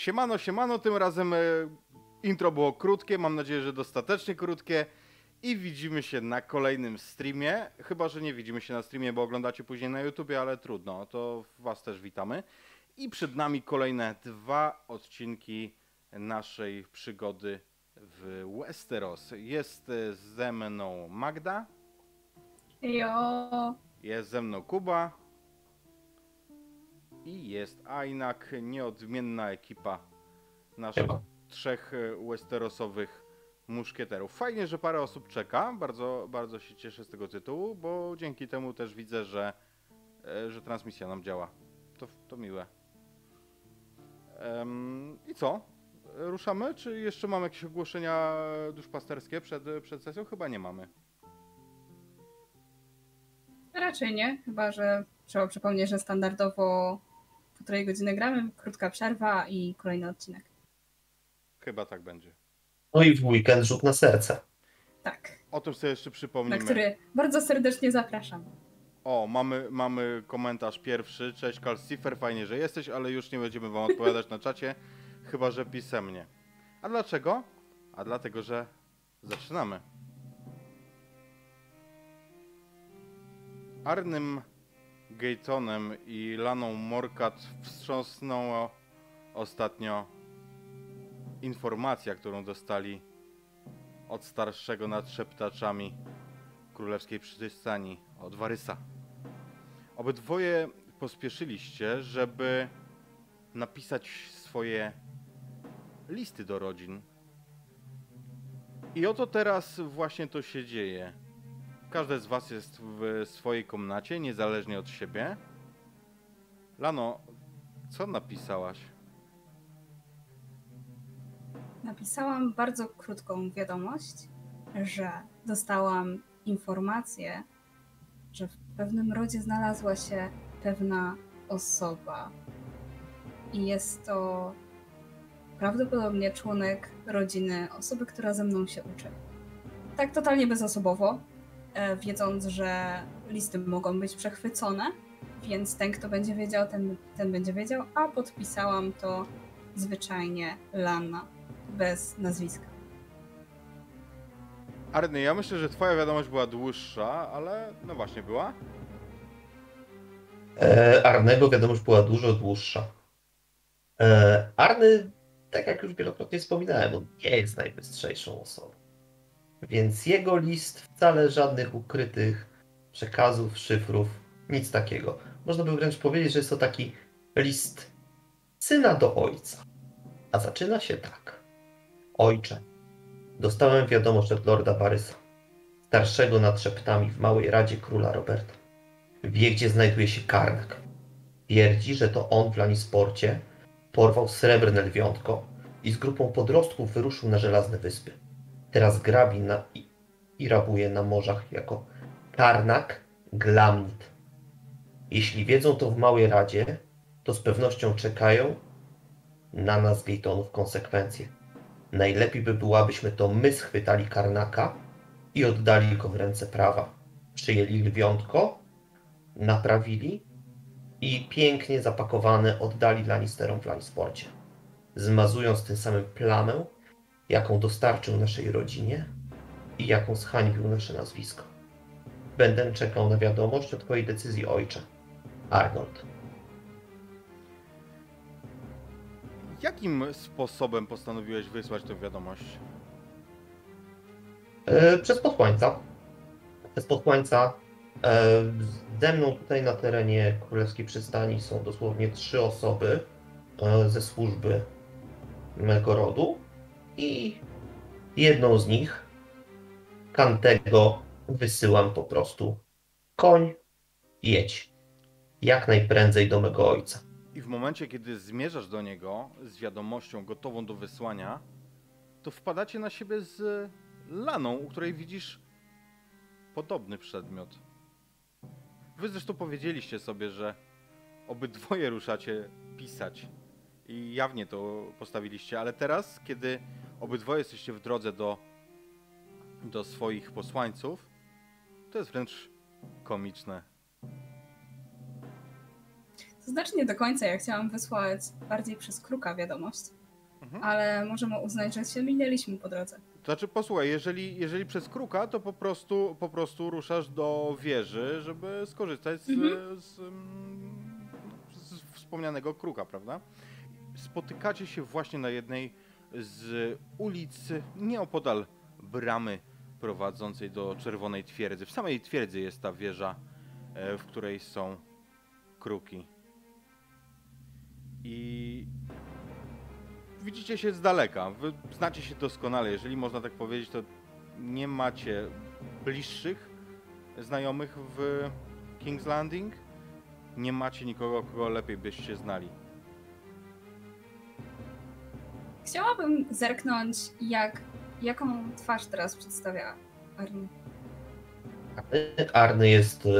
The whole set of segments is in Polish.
Siemano, siemano, tym razem e, intro było krótkie, mam nadzieję, że dostatecznie krótkie i widzimy się na kolejnym streamie, chyba, że nie widzimy się na streamie, bo oglądacie później na YouTubie, ale trudno, to was też witamy. I przed nami kolejne dwa odcinki naszej przygody w Westeros. Jest e, ze mną Magda, Jo. jest ze mną Kuba i jest Ainak, nieodmienna ekipa naszych trzech e, Westerosowych muszkieterów. Fajnie, że parę osób czeka, bardzo, bardzo się cieszę z tego tytułu, bo dzięki temu też widzę, że, e, że transmisja nam działa. To, to miłe. Em, I co? Ruszamy? Czy jeszcze mamy jakieś ogłoszenia duszpasterskie przed, przed sesją? Chyba nie mamy. Raczej nie, chyba że trzeba przypomnieć, że standardowo półtorej godziny gramy, krótka przerwa i kolejny odcinek. Chyba tak będzie. No i w weekend rzut na serce. Tak, O tym sobie jeszcze na przypomnimy. który bardzo serdecznie zapraszam. O, mamy, mamy komentarz pierwszy. Cześć Calcifer, fajnie, że jesteś, ale już nie będziemy wam odpowiadać na czacie, chyba że pisemnie. A dlaczego? A dlatego, że zaczynamy. Arnym Gaytonem i Laną Morkat wstrząsnęła ostatnio informacja, którą dostali od starszego nad szeptaczami królewskiej przystani od Warysa. Obydwoje pospieszyliście, żeby napisać swoje listy do rodzin. I oto teraz właśnie to się dzieje. Każde z was jest w swojej komnacie, niezależnie od siebie. Lano, co napisałaś? Napisałam bardzo krótką wiadomość, że dostałam informację, że w pewnym rodzie znalazła się pewna osoba. I jest to prawdopodobnie członek rodziny osoby, która ze mną się uczy. Tak totalnie bezosobowo, wiedząc, że listy mogą być przechwycone, więc ten, kto będzie wiedział, ten, ten będzie wiedział, a podpisałam to zwyczajnie Lana, bez nazwiska. Arny, ja myślę, że twoja wiadomość była dłuższa, ale no właśnie była. E, Arnego wiadomość była dużo dłuższa. E, Arny, tak jak już wielokrotnie wspominałem, on nie jest najbystrzejszą osobą. Więc jego list wcale żadnych ukrytych przekazów, szyfrów, nic takiego. Można by wręcz powiedzieć, że jest to taki list syna do ojca. A zaczyna się tak. Ojcze, dostałem wiadomość od lorda Barysa, starszego nad szeptami w Małej Radzie Króla Roberta. Wie, gdzie znajduje się Karnak. Twierdzi, że to on w Lanisporcie porwał srebrne lwiątko i z grupą podrostków wyruszył na Żelazne Wyspy. Teraz grabi na, i, i rabuje na morzach jako Karnak Glamnit. Jeśli wiedzą to w Małej Radzie, to z pewnością czekają na nas Gejtonów konsekwencje. Najlepiej by było, abyśmy to my schwytali Karnaka i oddali go w ręce prawa. Przyjęli lwiątko, naprawili i pięknie zapakowane oddali Lannisterom w Lannisporcie. Zmazując tym samym plamę, jaką dostarczył naszej rodzinie i jaką zhańbił nasze nazwisko. Będę czekał na wiadomość o Twojej decyzji, ojcze. Arnold. Jakim sposobem postanowiłeś wysłać tę wiadomość? E, przez posłańca. Przez posłańca. E, ze mną tutaj na terenie Królewskiej Przystani są dosłownie trzy osoby e, ze służby mego rodu i jedną z nich, Kantego, wysyłam po prostu koń, jedź. Jak najprędzej do mego ojca. I w momencie, kiedy zmierzasz do niego z wiadomością gotową do wysłania, to wpadacie na siebie z Laną, u której widzisz podobny przedmiot. Wy zresztą powiedzieliście sobie, że obydwoje ruszacie pisać i jawnie to postawiliście, ale teraz, kiedy obydwoje jesteście w drodze do, do swoich posłańców, to jest wręcz komiczne. To znaczy nie do końca, ja chciałam wysłać bardziej przez kruka wiadomość, Mhm. ale możemy uznać, że się minęliśmy po drodze. To znaczy, posłuchaj, jeżeli, jeżeli przez kruka, to po prostu, po prostu ruszasz do wieży, żeby skorzystać z, Mhm. z, mm, z wspomnianego kruka, prawda? Spotykacie się właśnie na jednej z ulic nieopodal bramy prowadzącej do Czerwonej Twierdzy. W samej twierdzy jest ta wieża, e, w której są kruki. I widzicie się z daleka. Wy znacie się doskonale. Jeżeli można tak powiedzieć, to nie macie bliższych znajomych w King's Landing. Nie macie nikogo, kogo lepiej byście znali. Chciałabym zerknąć, jak, jaką twarz teraz przedstawia Arny. Arny jest y,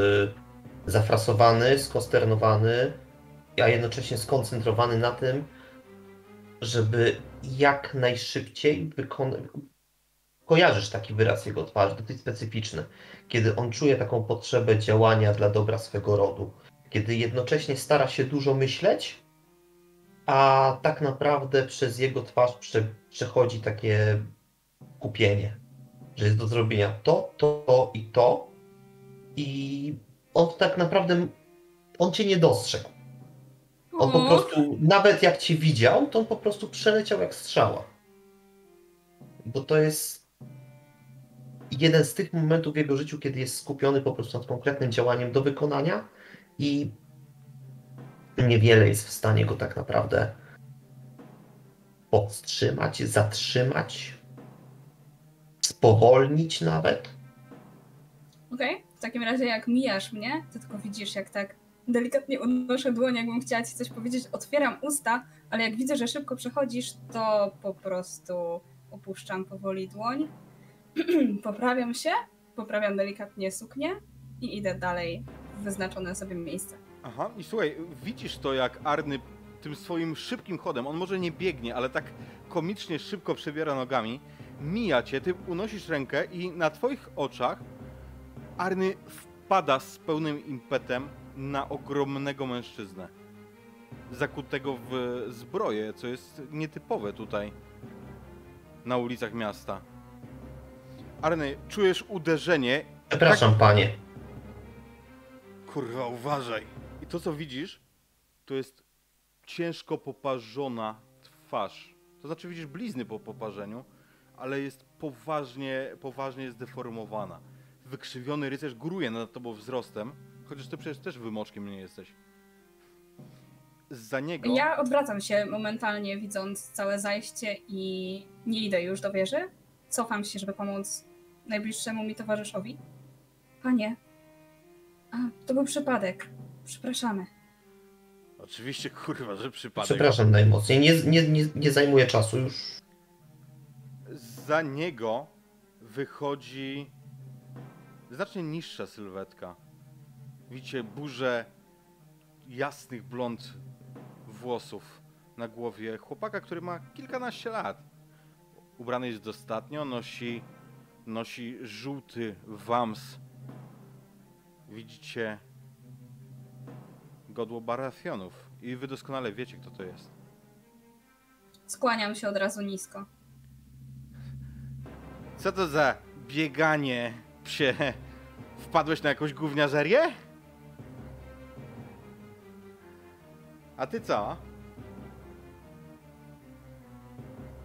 zafrasowany, skosternowany, a jednocześnie skoncentrowany na tym, żeby jak najszybciej wykonać. Kojarzysz taki wyraz jego twarzy, dosyć specyficzny, kiedy on czuje taką potrzebę działania dla dobra swego rodu, kiedy jednocześnie stara się dużo myśleć, a tak naprawdę przez jego twarz prze, przechodzi takie kupienie, że jest do zrobienia to, to, to i to, i on tak naprawdę, on cię nie dostrzegł. On po O, prostu, nawet jak cię widział, to on po prostu przeleciał jak strzała. Bo to jest jeden z tych momentów w jego życiu, kiedy jest skupiony po prostu nad konkretnym działaniem do wykonania i niewiele jest w stanie go tak naprawdę powstrzymać, zatrzymać, spowolnić nawet. Okej, w takim razie jak mijasz mnie, to tylko widzisz, jak tak delikatnie unoszę dłoń, jakbym chciała ci coś powiedzieć, otwieram usta, ale jak widzę, że szybko przechodzisz, to po prostu opuszczam powoli dłoń, poprawiam się, poprawiam delikatnie suknię i idę dalej w wyznaczone sobie miejsce. Aha, i słuchaj, widzisz to, jak Arny tym swoim szybkim chodem, on może nie biegnie, ale tak komicznie szybko przebiera nogami, mija cię, ty unosisz rękę i na twoich oczach Arny wpada z pełnym impetem na ogromnego mężczyznę. Zakutego w zbroję, co jest nietypowe tutaj na ulicach miasta. Arny, czujesz uderzenie Przepraszam, panie. Kurwa, uważaj. To, co widzisz, to jest ciężko poparzona twarz. To znaczy widzisz blizny po poparzeniu, ale jest poważnie, poważnie zdeformowana. Wykrzywiony rycerz góruje nad tobą wzrostem, chociaż ty przecież też wymoczkiem nie jesteś. Za niego... Ja odwracam się momentalnie, widząc całe zajście i nie idę już do wieży. Cofam się, żeby pomóc najbliższemu mi towarzyszowi. Panie, a, to był przypadek. Przepraszamy. Oczywiście, kurwa, że przypadek. Przepraszam najmocniej. Nie, nie, nie, nie zajmuję czasu już. Za niego wychodzi znacznie niższa sylwetka. Widzicie burzę jasnych blond włosów na głowie chłopaka, który ma kilkanaście lat. Ubrany jest dostatnio, nosi, nosi żółty wams. Widzicie godło Barathionów i wy doskonale wiecie, kto to jest. Skłaniam się od razu nisko. Co to za bieganie, psie? Wpadłeś na jakąś gówniażerię? A ty co?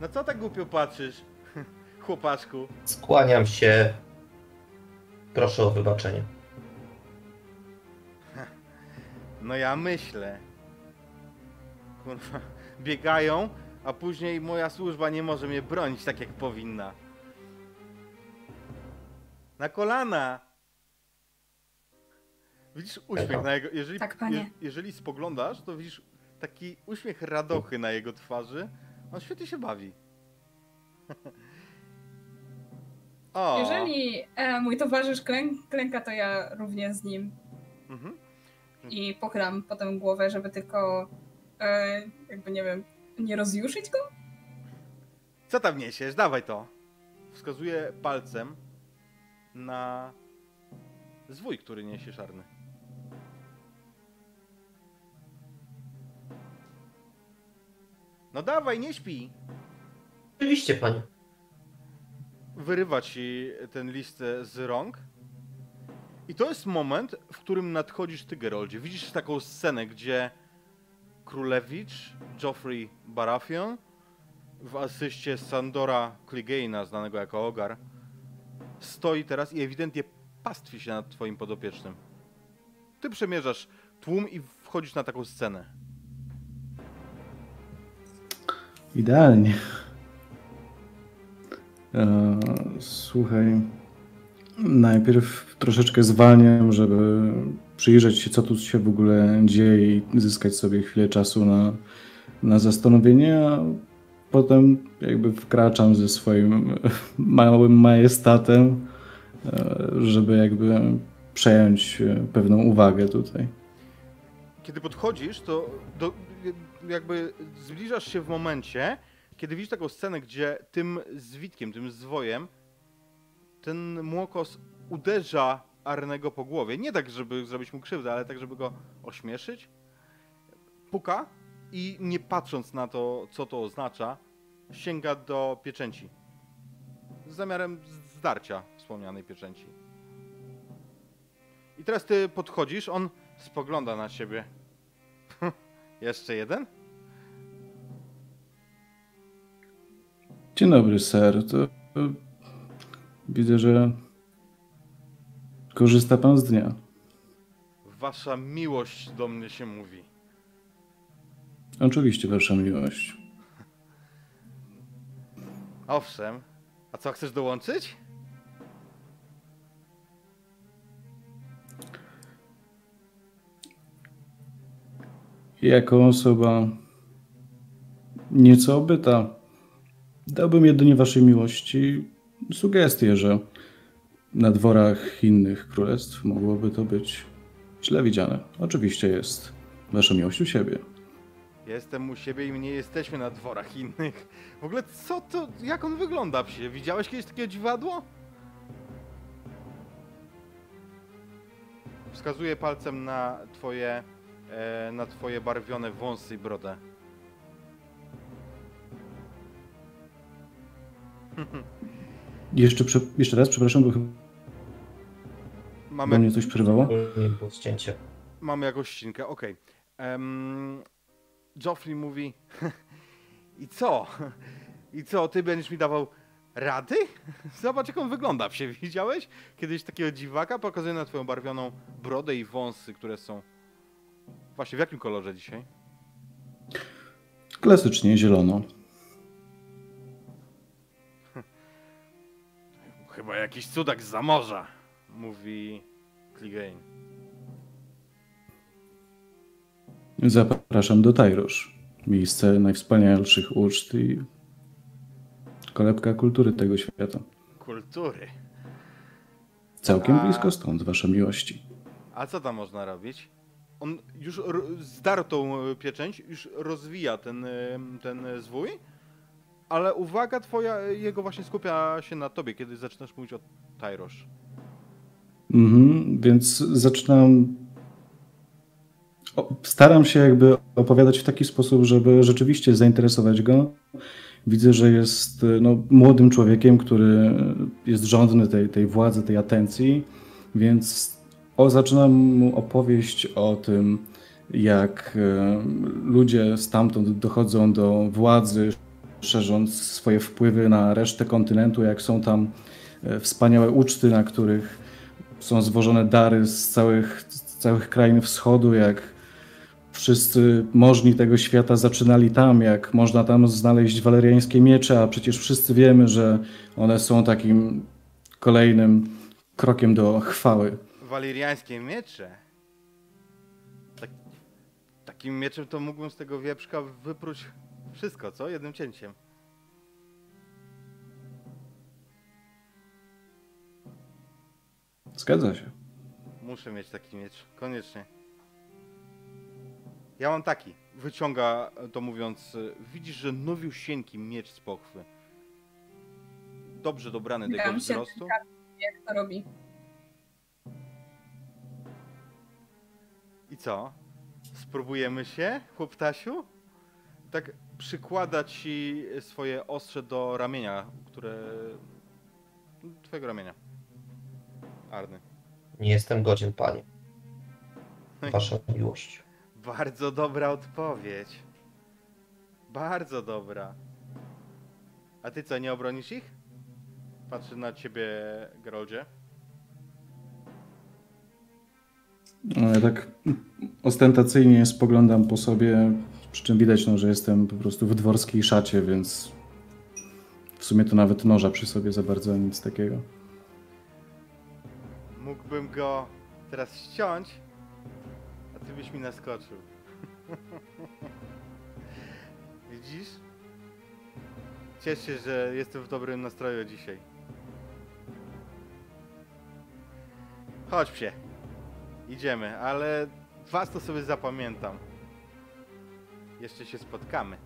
No co tak głupio patrzysz, chłopaczku? Skłaniam się. Proszę o wybaczenie. No ja myślę. Kurwa, biegają, a później moja służba nie może mnie bronić tak jak powinna. Na kolana! Widzisz uśmiech na jego. Jeżeli, Tak, panie. je- jeżeli spoglądasz, to widzisz taki uśmiech radochy na jego twarzy. On świetnie się bawi. o. Jeżeli e, mój towarzysz klęk, klęka, to ja również z nim Mhm i pochylam potem głowę, żeby tylko e, jakby nie wiem, nie rozjuszyć go? Co tam niesiesz? Dawaj to. Wskazuję palcem na zwój, który niesie szarny. No dawaj, nie śpi. Oczywiście, panie. Wyrywa ci ten list z rąk i to jest moment, w którym nadchodzisz ty, Geroldzie. Widzisz taką scenę, gdzie królewicz Joffrey Baratheon w asyście Sandora Clegane, znanego jako Ogar, stoi teraz i ewidentnie pastwi się nad twoim podopiecznym. Ty przemierzasz tłum i wchodzisz na taką scenę. Idealnie. E, słuchaj, najpierw troszeczkę zwalniam, żeby przyjrzeć się, co tu się w ogóle dzieje i zyskać sobie chwilę czasu na, na zastanowienie, a potem jakby wkraczam ze swoim małym majestatem, e, żeby jakby przejąć pewną uwagę tutaj. Kiedy podchodzisz, to do, jakby zbliżasz się w momencie, kiedy widzisz taką scenę, gdzie tym zwitkiem, tym zwojem, ten młokos uderza Arnego po głowie. Nie tak, żeby zrobić mu krzywdę, ale tak, żeby go ośmieszyć. Puka i nie patrząc na to, co to oznacza, sięga do pieczęci. Z zamiarem zdarcia wspomnianej pieczęci. I teraz ty podchodzisz, on spogląda na ciebie. Jeszcze jeden? Dzień dobry, ser. To, widzę, że korzysta pan z dnia. Wasza miłość do mnie się mówi. Oczywiście, wasza miłość. Owszem. A co, chcesz dołączyć? Jako osoba nieco obyta, dałbym jedynie waszej miłości sugestię, że na dworach innych królestw mogłoby to być źle widziane. Oczywiście jest wasza miłość u siebie. Jestem u siebie i my nie jesteśmy na dworach innych. W ogóle co to, jak on wygląda psie? Widziałeś kiedyś takie dziwadło? Wskazuję palcem na twoje, e, na twoje barwione wąsy i brodę. Jeszcze, prze, jeszcze raz, przepraszam, bo chyba Mamy, mnie coś przerwało. Nie było ścięcie. mamy jakąś ścinkę, okej. Em, Joffrey mówi i co? I co, ty będziesz mi dawał rady? Zobacz jak on wygląda, psie. Widziałeś kiedyś takiego dziwaka? Pokazuję na twoją barwioną brodę i wąsy, które są... Właśnie, w jakim kolorze dzisiaj? Klasycznie zielono. Chyba jakiś cudak z morza, mówi Clegane. Zapraszam do Tajrosz. Miejsce najwspanialszych uczt i kolebka kultury tego świata. Kultury. Całkiem A- blisko stąd, wasza miłości. A co tam można robić? On już zdarł tą e, pieczęć, już rozwija ten, e, ten zwój, ale uwaga twoja, jego właśnie skupia się na tobie, kiedy zaczynasz mówić o Tyrosh. Mhm, więc zaczynam. Staram się jakby opowiadać w taki sposób, żeby rzeczywiście zainteresować go. Widzę, że jest no, młodym człowiekiem, który jest żądny tej, tej władzy, tej atencji, więc o, zaczynam mu opowieść o tym, jak e, ludzie stamtąd dochodzą do władzy, szerząc swoje wpływy na resztę kontynentu, jak są tam e, wspaniałe uczty, na których są zwożone dary z całych, z całych krain wschodu, jak wszyscy możni tego świata zaczynali tam, jak można tam znaleźć waleriańskie miecze, a przecież wszyscy wiemy, że one są takim kolejnym krokiem do chwały. Waliriańskie miecze. Tak, takim mieczem to mógłbym z tego wieprzka wypróć wszystko, co? Jednym cięciem. Zgadza się. Muszę mieć taki miecz, koniecznie. Ja mam taki. Wyciąga to mówiąc, widzisz, że nowiusieńki miecz z pochwy. Dobrze dobrany do się wzrostu. Jak to robi? I co? Spróbujemy się, chłoptasiu? Tak przykłada ci swoje ostrze do ramienia, które... twojego ramienia. Arny. Nie jestem godzien, panie. Wasza miłość. Bardzo dobra odpowiedź. Bardzo dobra. A ty co, nie obronisz ich? Patrzy na ciebie, Geroldzie. No, ja tak ostentacyjnie spoglądam po sobie, przy czym widać, no, że jestem po prostu w dworskiej szacie, więc w sumie to nawet noża przy sobie za bardzo nic takiego. Mógłbym go teraz ściąć, a ty byś mi naskoczył. Widzisz? Cieszę się, że jestem w dobrym nastroju dzisiaj. Chodź psie. Idziemy, ale was to sobie zapamiętam. Jeszcze się spotkamy.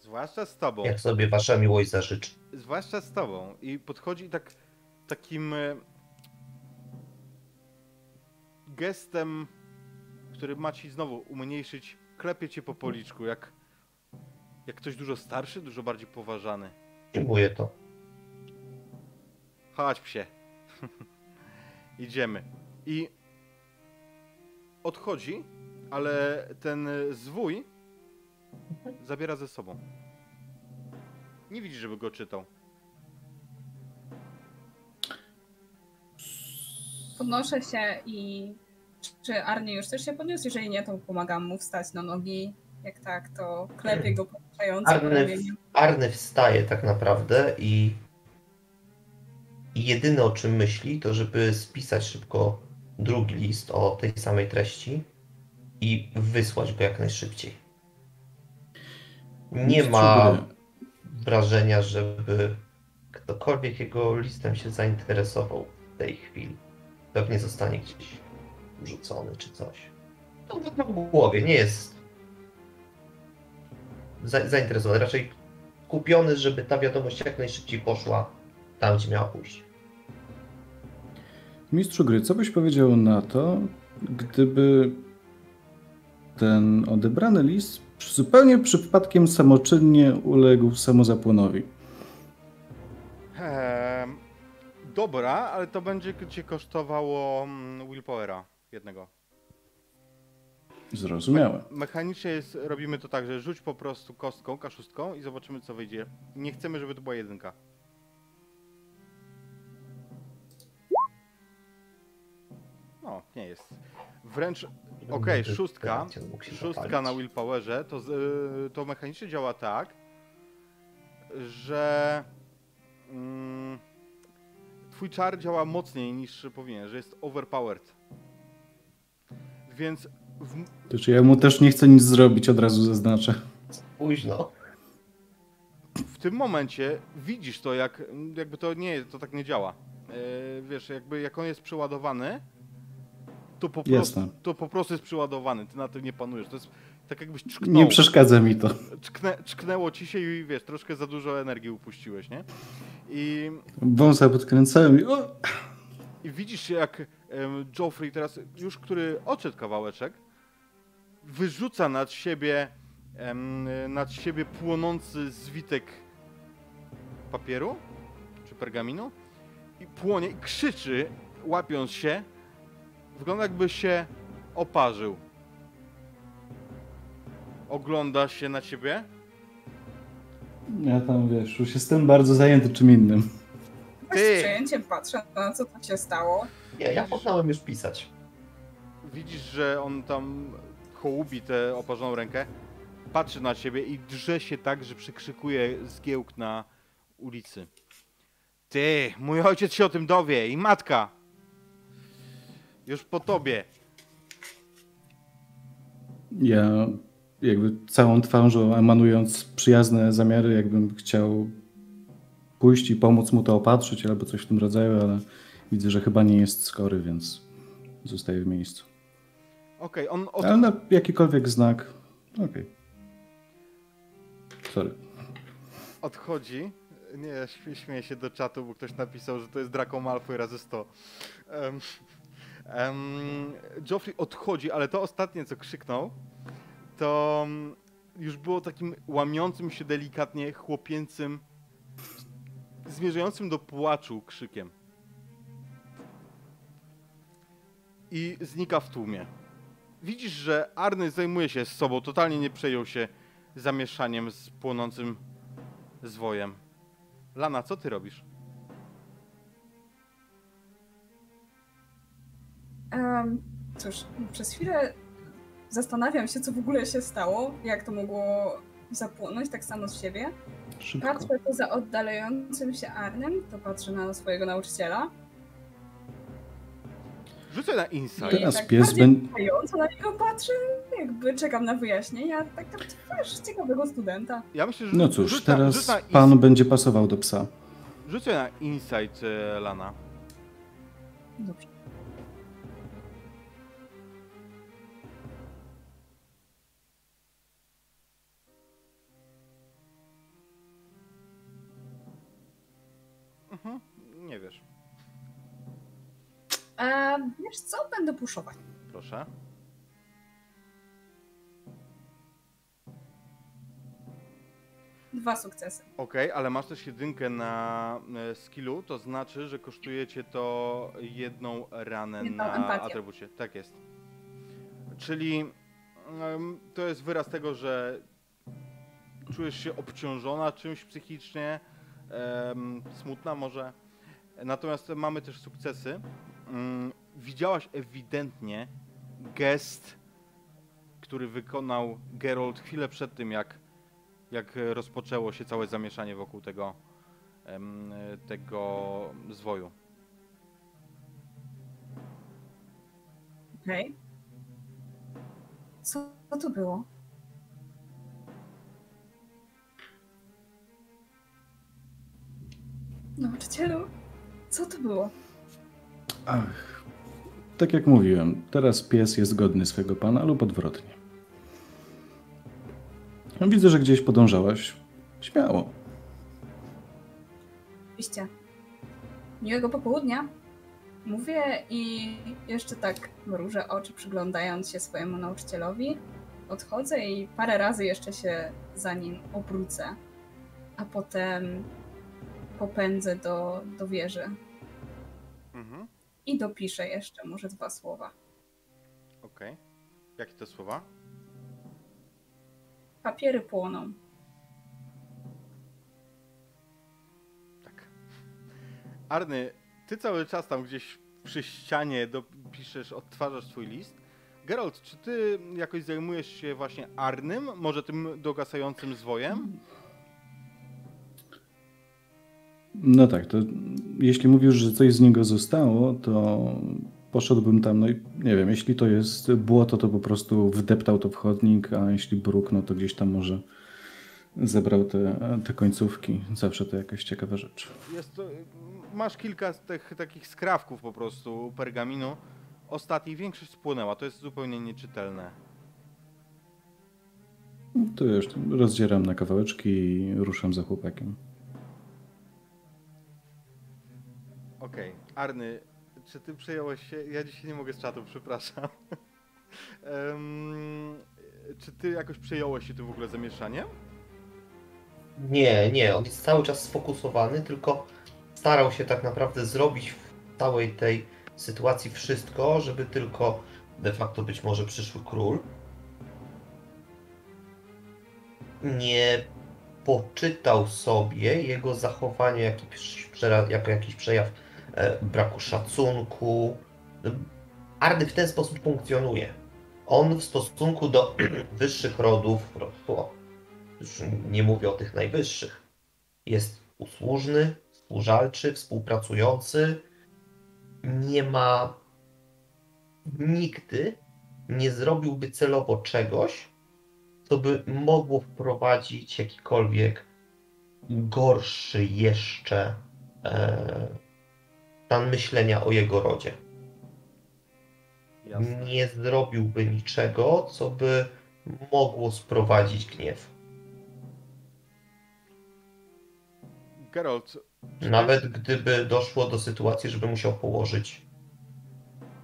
Zwłaszcza z tobą. Jak sobie wasza miłość zażyczy. Zwłaszcza z tobą. I podchodzi tak takim e, gestem, który ma ci znowu umniejszyć, klepie cię po policzku, jak, jak ktoś dużo starszy, dużo bardziej poważany. Przyjmuję to. Chodź psie. Idziemy. I odchodzi, ale ten zwój zabiera ze sobą. Nie widzisz, żeby go czytał. Podnoszę się i czy Arnie już też się podniósł? Jeżeli nie, to pomagam mu wstać na nogi. Jak tak, to klepię go poruszająco po Arny, ramieniu. Arny wstaje tak naprawdę i, i jedyne o czym myśli, to żeby spisać szybko drugi list o tej samej treści i wysłać go jak najszybciej. Nie ma wrażenia, żeby ktokolwiek jego listem się zainteresował w tej chwili. Pewnie zostanie gdzieś rzucony czy coś. To w głowie nie jest za, zainteresowany, raczej kupiony, żeby ta wiadomość jak najszybciej poszła tam, gdzie miała pójść. Mistrzu gry, co byś powiedział na to, gdyby ten odebrany list zupełnie przypadkiem samoczynnie uległ samozapłonowi? Ehm, dobra, ale to będzie cię kosztowało mm, willpowera jednego. Zrozumiałem. Mechanicznie jest, robimy to tak, że rzuć po prostu kostką, kaszustką i zobaczymy co wyjdzie. Nie chcemy, żeby to była jedynka. No, nie jest. Wręcz, okej, szóstka. Się Szóstka zapalić. na willpowerze, to, z- y, to mechanicznie działa tak, że mm, twój czar działa mocniej niż powinien, że jest overpowered. Więc w, To czy ja mu też nie chcę nic zrobić, od razu zaznaczę. Późno. w tym momencie widzisz to, jak jakby to nie, to tak nie działa. E, wiesz, jakby jak on jest przeładowany, to po, prostu, Jasne. to po prostu jest przeładowany, ty na tym nie panujesz. To jest tak jakbyś czknął. Nie przeszkadza mi to. Czknę, czknęło ci się i wiesz, troszkę za dużo energii upuściłeś, nie? I, Wąsa podkręcałem i... O! i widzisz jak em, Joffrey teraz, już który odszedł kawałeczek, wyrzuca nad siebie em, nad siebie płonący zwitek papieru czy pergaminu i płonie i krzyczy, łapiąc się. Wygląda jakby się oparzył. Ogląda się na ciebie. Ja tam, wiesz, już jestem bardzo zajęty czym innym. Z przejęciem patrzę na co tam się stało. Nie, ja poznałem już pisać. Widzisz, że on tam hołubi tę oparzoną rękę, patrzy na ciebie i drze się tak, że przykrzykuje zgiełk na ulicy. Ty, mój ojciec się o tym dowie i matka. Już po tobie. Ja jakby całą twarzą emanując przyjazne zamiary, jakbym chciał pójść i pomóc mu to opatrzyć albo coś w tym rodzaju, ale widzę, że chyba nie jest skory, więc zostaje w miejscu. Okej, on od... Ale na jakikolwiek znak, okej. Sorry. odchodzi. Nie, śmie- śmieję się do czatu, bo ktoś napisał, że to jest Draco Malfoy razy 100. Um, um, Joffrey odchodzi, ale to ostatnie, co krzyknął, to mm, już było takim łamiącym się delikatnie chłopięcym, zmierzającym do płaczu krzykiem. I znika w tłumie. Widzisz, że Arny zajmuje się z sobą, totalnie nie przejął się zamieszaniem z płonącym zwojem. Lana, co ty robisz? Em, cóż, przez chwilę zastanawiam się, co w ogóle się stało, jak to mogło zapłonąć, tak samo z siebie. Szybko. Patrzę poza oddalającym się Arnem, to patrzę na swojego nauczyciela. Rzucę na insight. Teraz tak pies będzie- na niego patrzę, jakby czekam na wyjaśnienia. Tak, tak, wiesz, ciekawego studenta. Ja myślę, że No cóż, rzuć teraz na pan ins- będzie pasował do psa. Rzucę na insight, e, Lana. Dobrze. E, wiesz co, będę puszować. Proszę. Dwa sukcesy. Okej, ale masz też jedynkę na e, skillu, to znaczy, że kosztuje cię to jedną ranę Jedną na empatię. atrybucie. Tak jest. Czyli em, to jest wyraz tego, że czujesz się obciążona czymś psychicznie, em, smutna może. Natomiast mamy też sukcesy. Mm, widziałaś ewidentnie gest, który wykonał Geralt chwilę przed tym, jak jak rozpoczęło się całe zamieszanie wokół tego, tego zwoju. Okej. Co, co to było? Nauczycielu, co to było? Ach, tak jak mówiłem, teraz pies jest godny swego pana lub odwrotnie. Widzę, że gdzieś podążałaś. Śmiało. Oczywiście. Miłego popołudnia. Mówię i jeszcze tak mrużę oczy, przyglądając się swojemu nauczycielowi. Odchodzę i parę razy jeszcze się za nim obrócę, a potem popędzę do, do wieży Mhm. I dopiszę jeszcze może dwa słowa. Okej. Jakie to słowa? Papiery płoną. Tak. Arny, ty cały czas tam gdzieś przy ścianie dopiszesz, odtwarzasz swój list. Geralt, czy ty jakoś zajmujesz się właśnie Arnym? Może tym dogasającym zwojem? No tak, to jeśli mówisz, że coś z niego zostało, to poszedłbym tam, no i nie wiem, jeśli to jest błoto, to po prostu wdeptał to w chodnik, a jeśli bruk, no to gdzieś tam może zebrał te, te końcówki. Zawsze to jakaś ciekawa rzecz. Jest masz kilka z tych takich skrawków po prostu pergaminu. Ostatniej większość spłynęła, to jest zupełnie nieczytelne. To już rozdzieram na kawałeczki i ruszam za chłopakiem. Okej, Arny, czy ty przejąłeś się? Ja dzisiaj nie mogę z czatu, przepraszam. Em, czy ty jakoś przejąłeś się tym w ogóle zamieszaniem? Nie, nie, on jest cały czas sfokusowany, tylko starał się tak naprawdę zrobić w całej tej sytuacji wszystko, żeby tylko de facto być może przyszły król nie poczytał sobie jego zachowanie jako jakiś przejaw braku szacunku. Ardy w ten sposób funkcjonuje. On w stosunku do wyższych rodów, ro- już nie mówię o tych najwyższych, jest usłużny, współżalczy, współpracujący. Nie ma nigdy nie zrobiłby celowo czegoś, co by mogło wprowadzić jakikolwiek gorszy jeszcze e, stan myślenia o jego rodzie. Jasne. Nie zrobiłby niczego, co by mogło sprowadzić gniew. Geralt, czy Nawet gdyby doszło do sytuacji, żeby musiał położyć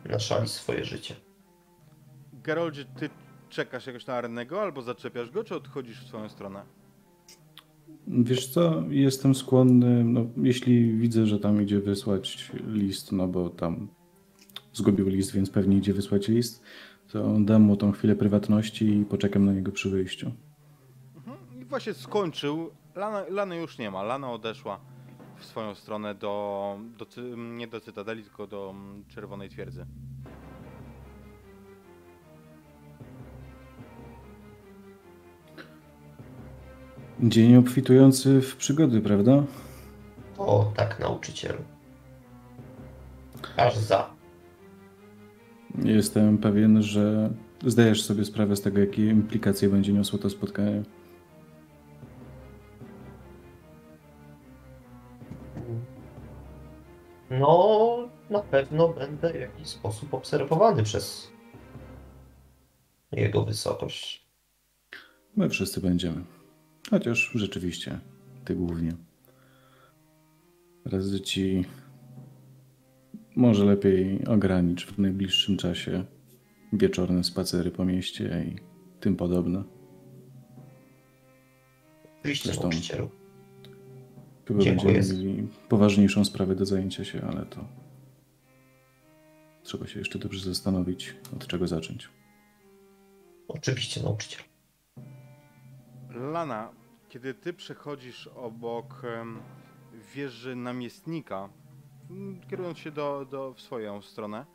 na szali swoje życie. Geraldzie, ty czekasz jakoś na Arenego, albo zaczepiasz go, czy odchodzisz w swoją stronę? Wiesz co, jestem skłonny, no, jeśli widzę, że tam idzie wysłać list, no bo tam zgubił list, więc pewnie idzie wysłać list, to dam mu tą chwilę prywatności i poczekam na niego przy wyjściu. Mhm. I właśnie skończył. Lana, Lany już nie ma. Lana odeszła w swoją stronę do, do nie do Cytadeli, tylko do mm, Czerwonej Twierdzy. Dzień obfitujący w przygody, prawda? O, tak, nauczycielu. Aż za. Jestem pewien, że zdajesz sobie sprawę z tego, jakie implikacje będzie niosło to spotkanie. No, na pewno będę w jakiś sposób obserwowany przez jego wysokość. My wszyscy będziemy. Chociaż rzeczywiście, ty głównie. Razy ci może lepiej ogranicz w najbliższym czasie wieczorne spacery po mieście i tym podobne. Oczywiście, Zresztą- nauczycielu. Chyba Dziękuję. będziemy mieli poważniejszą sprawę do zajęcia się, ale to trzeba się jeszcze dobrze zastanowić, od czego zacząć. Oczywiście, nauczycielu. Lana, kiedy ty przechodzisz obok wieży namiestnika, mm, kierując się do, do, w swoją stronę,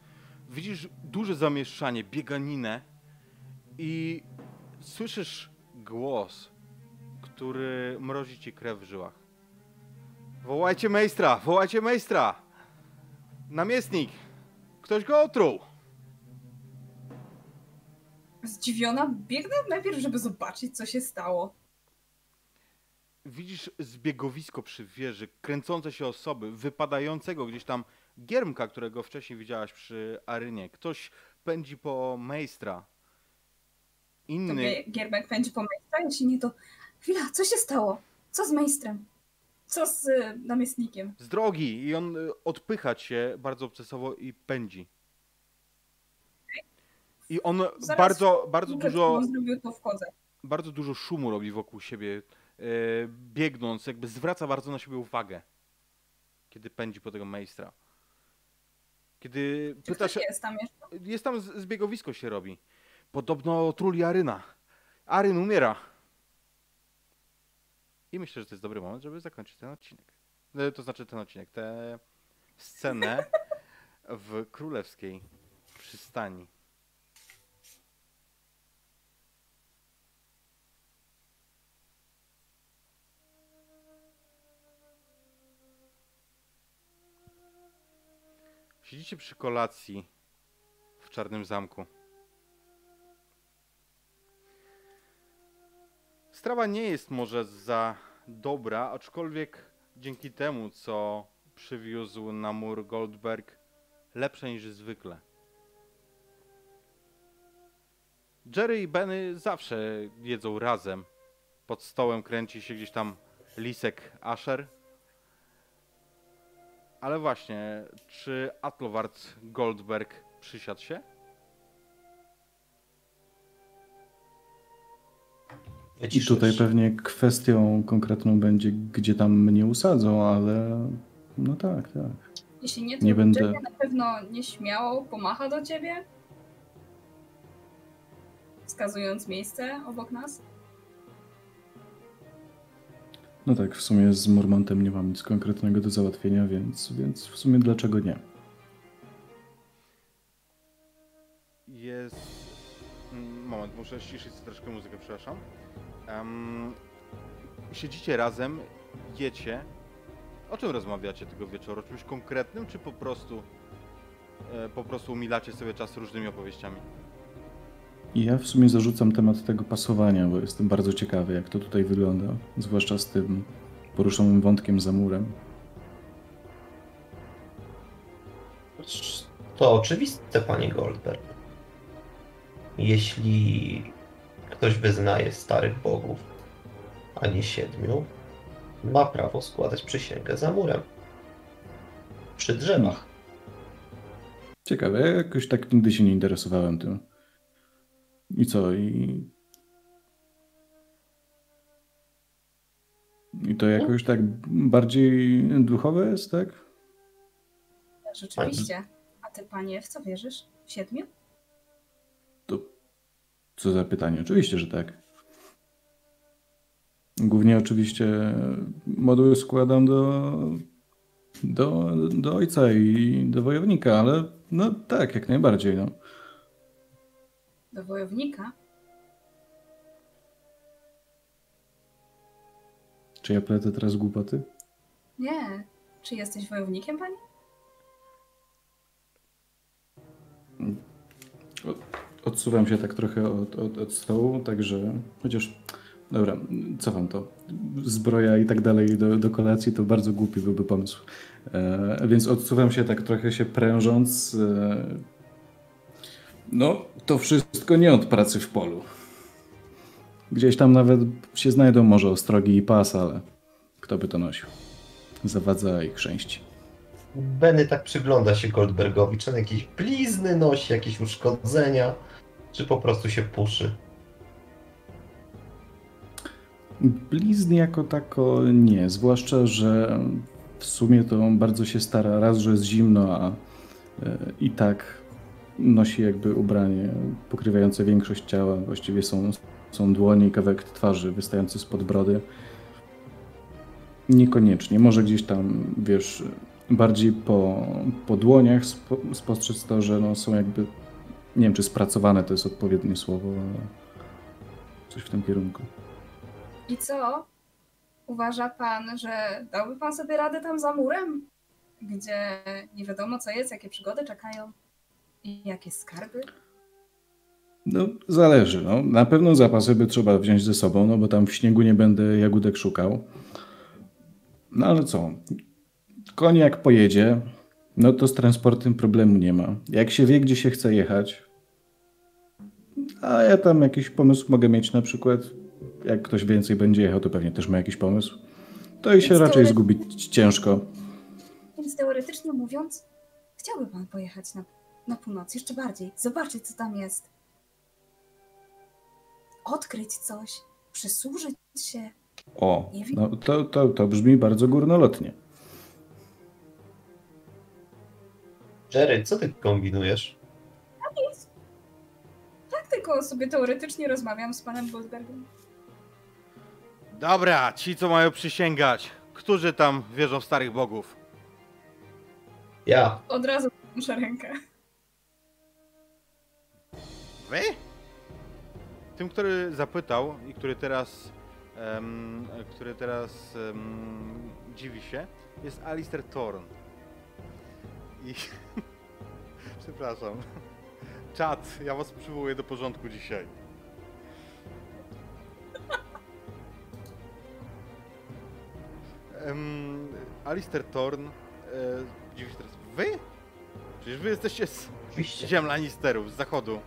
widzisz duże zamieszanie, bieganinę i słyszysz głos, który mrozi ci krew w żyłach. Wołajcie mejstra! Wołajcie mejstra! Namiestnik! Ktoś go otruł! Zdziwiona biegnę najpierw, żeby zobaczyć, co się stało. Widzisz zbiegowisko przy wieży, kręcące się osoby, wypadającego gdzieś tam giermka, którego wcześniej widziałaś przy Arynie. Ktoś pędzi po Mejstra. To Inny, Gie- Gierbek pędzi po majstra, jeśli nie to... Chwila, co się stało? Co z majstrem? Co z y, namiestnikiem? z drogi i on y, odpycha cię bardzo obcesowo i pędzi. I on Zaraz bardzo, bardzo dużo, bardzo dużo szumu robi wokół siebie, biegnąc, jakby zwraca bardzo na siebie uwagę, kiedy pędzi po tego Mejstra. Kiedy Czy pyta ktoś się, jest tam jeszcze? Jest tam zbiegowisko się robi. Podobno truli Aryna. Aryn umiera. I myślę, że to jest dobry moment, żeby zakończyć ten odcinek. E, To znaczy ten odcinek, tę scenę w królewskiej przystani. Siedzicie przy kolacji w Czarnym Zamku. Strawa nie jest może za dobra, aczkolwiek dzięki temu, co przywiózł na mur Goldberg, lepsze niż zwykle. Jerry i Benny zawsze jedzą razem. Pod stołem kręci się gdzieś tam lisek Asher. Ale właśnie, czy Atloward Goldberg przysiadł się? Tutaj pewnie kwestią konkretną będzie, gdzie tam mnie usadzą, ale no tak, tak. Jeśli nie, to Nie będę- na pewno nieśmiało pomacha do ciebie. Wskazując miejsce obok nas. No tak, w sumie z Mormontem nie mam nic konkretnego do załatwienia, więc, więc w sumie dlaczego nie? Jest. Moment, muszę ściszyć troszkę muzykę, przepraszam. Em, siedzicie razem, jecie. O czym rozmawiacie tego wieczoru? O czymś konkretnym, czy po prostu e, po prostu umilacie sobie czas różnymi opowieściami? I ja w sumie zarzucam temat tego pasowania, bo jestem bardzo ciekawy, jak to tutaj wygląda, zwłaszcza z tym poruszonym wątkiem za murem. To oczywiste, panie Goldberg. Jeśli ktoś wyznaje starych bogów, a nie siedmiu, ma prawo składać przysięgę za murem. Przy drzewach. Ciekawe, ja jakoś tak nigdy się nie interesowałem tym. I co? I, I to jakoś tak bardziej duchowe jest, tak? Rzeczywiście. A ty, panie, w co wierzysz? W siedmiu? To co za pytanie? Oczywiście, że tak. Głównie oczywiście moduły składam do, do, do ojca i do wojownika, ale no tak, jak najbardziej. No. Do wojownika? Czy ja pletę teraz głupoty? Nie. Czy jesteś wojownikiem, panie? Odsuwam się tak trochę od, od, od stołu, także chociaż. Dobra, cofam to. Zbroja i tak dalej do, do kolacji to bardzo głupi byłby pomysł. E, więc odsuwam się tak trochę się prężąc. E, no, to wszystko nie od pracy w polu. Gdzieś tam nawet się znajdą może ostrogi i pas, ale kto by to nosił? Zawadza i chrzęści. Benny tak przygląda się Goldbergowi, czy on jakieś blizny nosi, jakieś uszkodzenia, czy po prostu się puszy. Blizny jako tako nie, zwłaszcza, że w sumie to on bardzo się stara, raz, że jest zimno, a e, i tak nosi jakby ubranie pokrywające większość ciała, właściwie są, są dłonie i kawałek twarzy wystający spod brody. Niekoniecznie, może gdzieś tam, wiesz, bardziej po, po dłoniach spo, spostrzec to, że no są jakby, nie wiem czy spracowane to jest odpowiednie słowo, ale coś w tym kierunku. I co? Uważa pan, że dałby pan sobie radę tam za murem? Gdzie nie wiadomo co jest, jakie przygody czekają jakie skarby? No, zależy. No. Na pewno zapasy by trzeba wziąć ze sobą, no bo tam w śniegu nie będę jagódek szukał. No ale co? Koń jak pojedzie, no to z transportem problemu nie ma. Jak się wie, gdzie się chce jechać, a ja tam jakiś pomysł mogę mieć na przykład, jak ktoś więcej będzie jechał, to pewnie też ma jakiś pomysł, to i się Więc raczej zgubić ciężko. Więc teoretycznie mówiąc, chciałby pan pojechać na, na północ jeszcze bardziej, zobaczyć co tam jest. Odkryć coś, przysłużyć się. O, no to, to, to brzmi bardzo górnolotnie. Jerry, co ty kombinujesz? Tak tylko sobie teoretycznie rozmawiam z panem Goldbergiem. Dobra, ci co mają przysięgać. Którzy tam wierzą w starych bogów? Ja. Od razu muszę rękę. Wy? Tym, który zapytał i który teraz, em, który teraz em, dziwi się, jest Alistair Thorn. I przepraszam. Czad, ja was przywołuję do porządku dzisiaj. Em, Alistair Thorn, e, dziwi się teraz. Wy? Przecież wy jesteście z Oczywiście. ziem Lannisterów, z zachodu.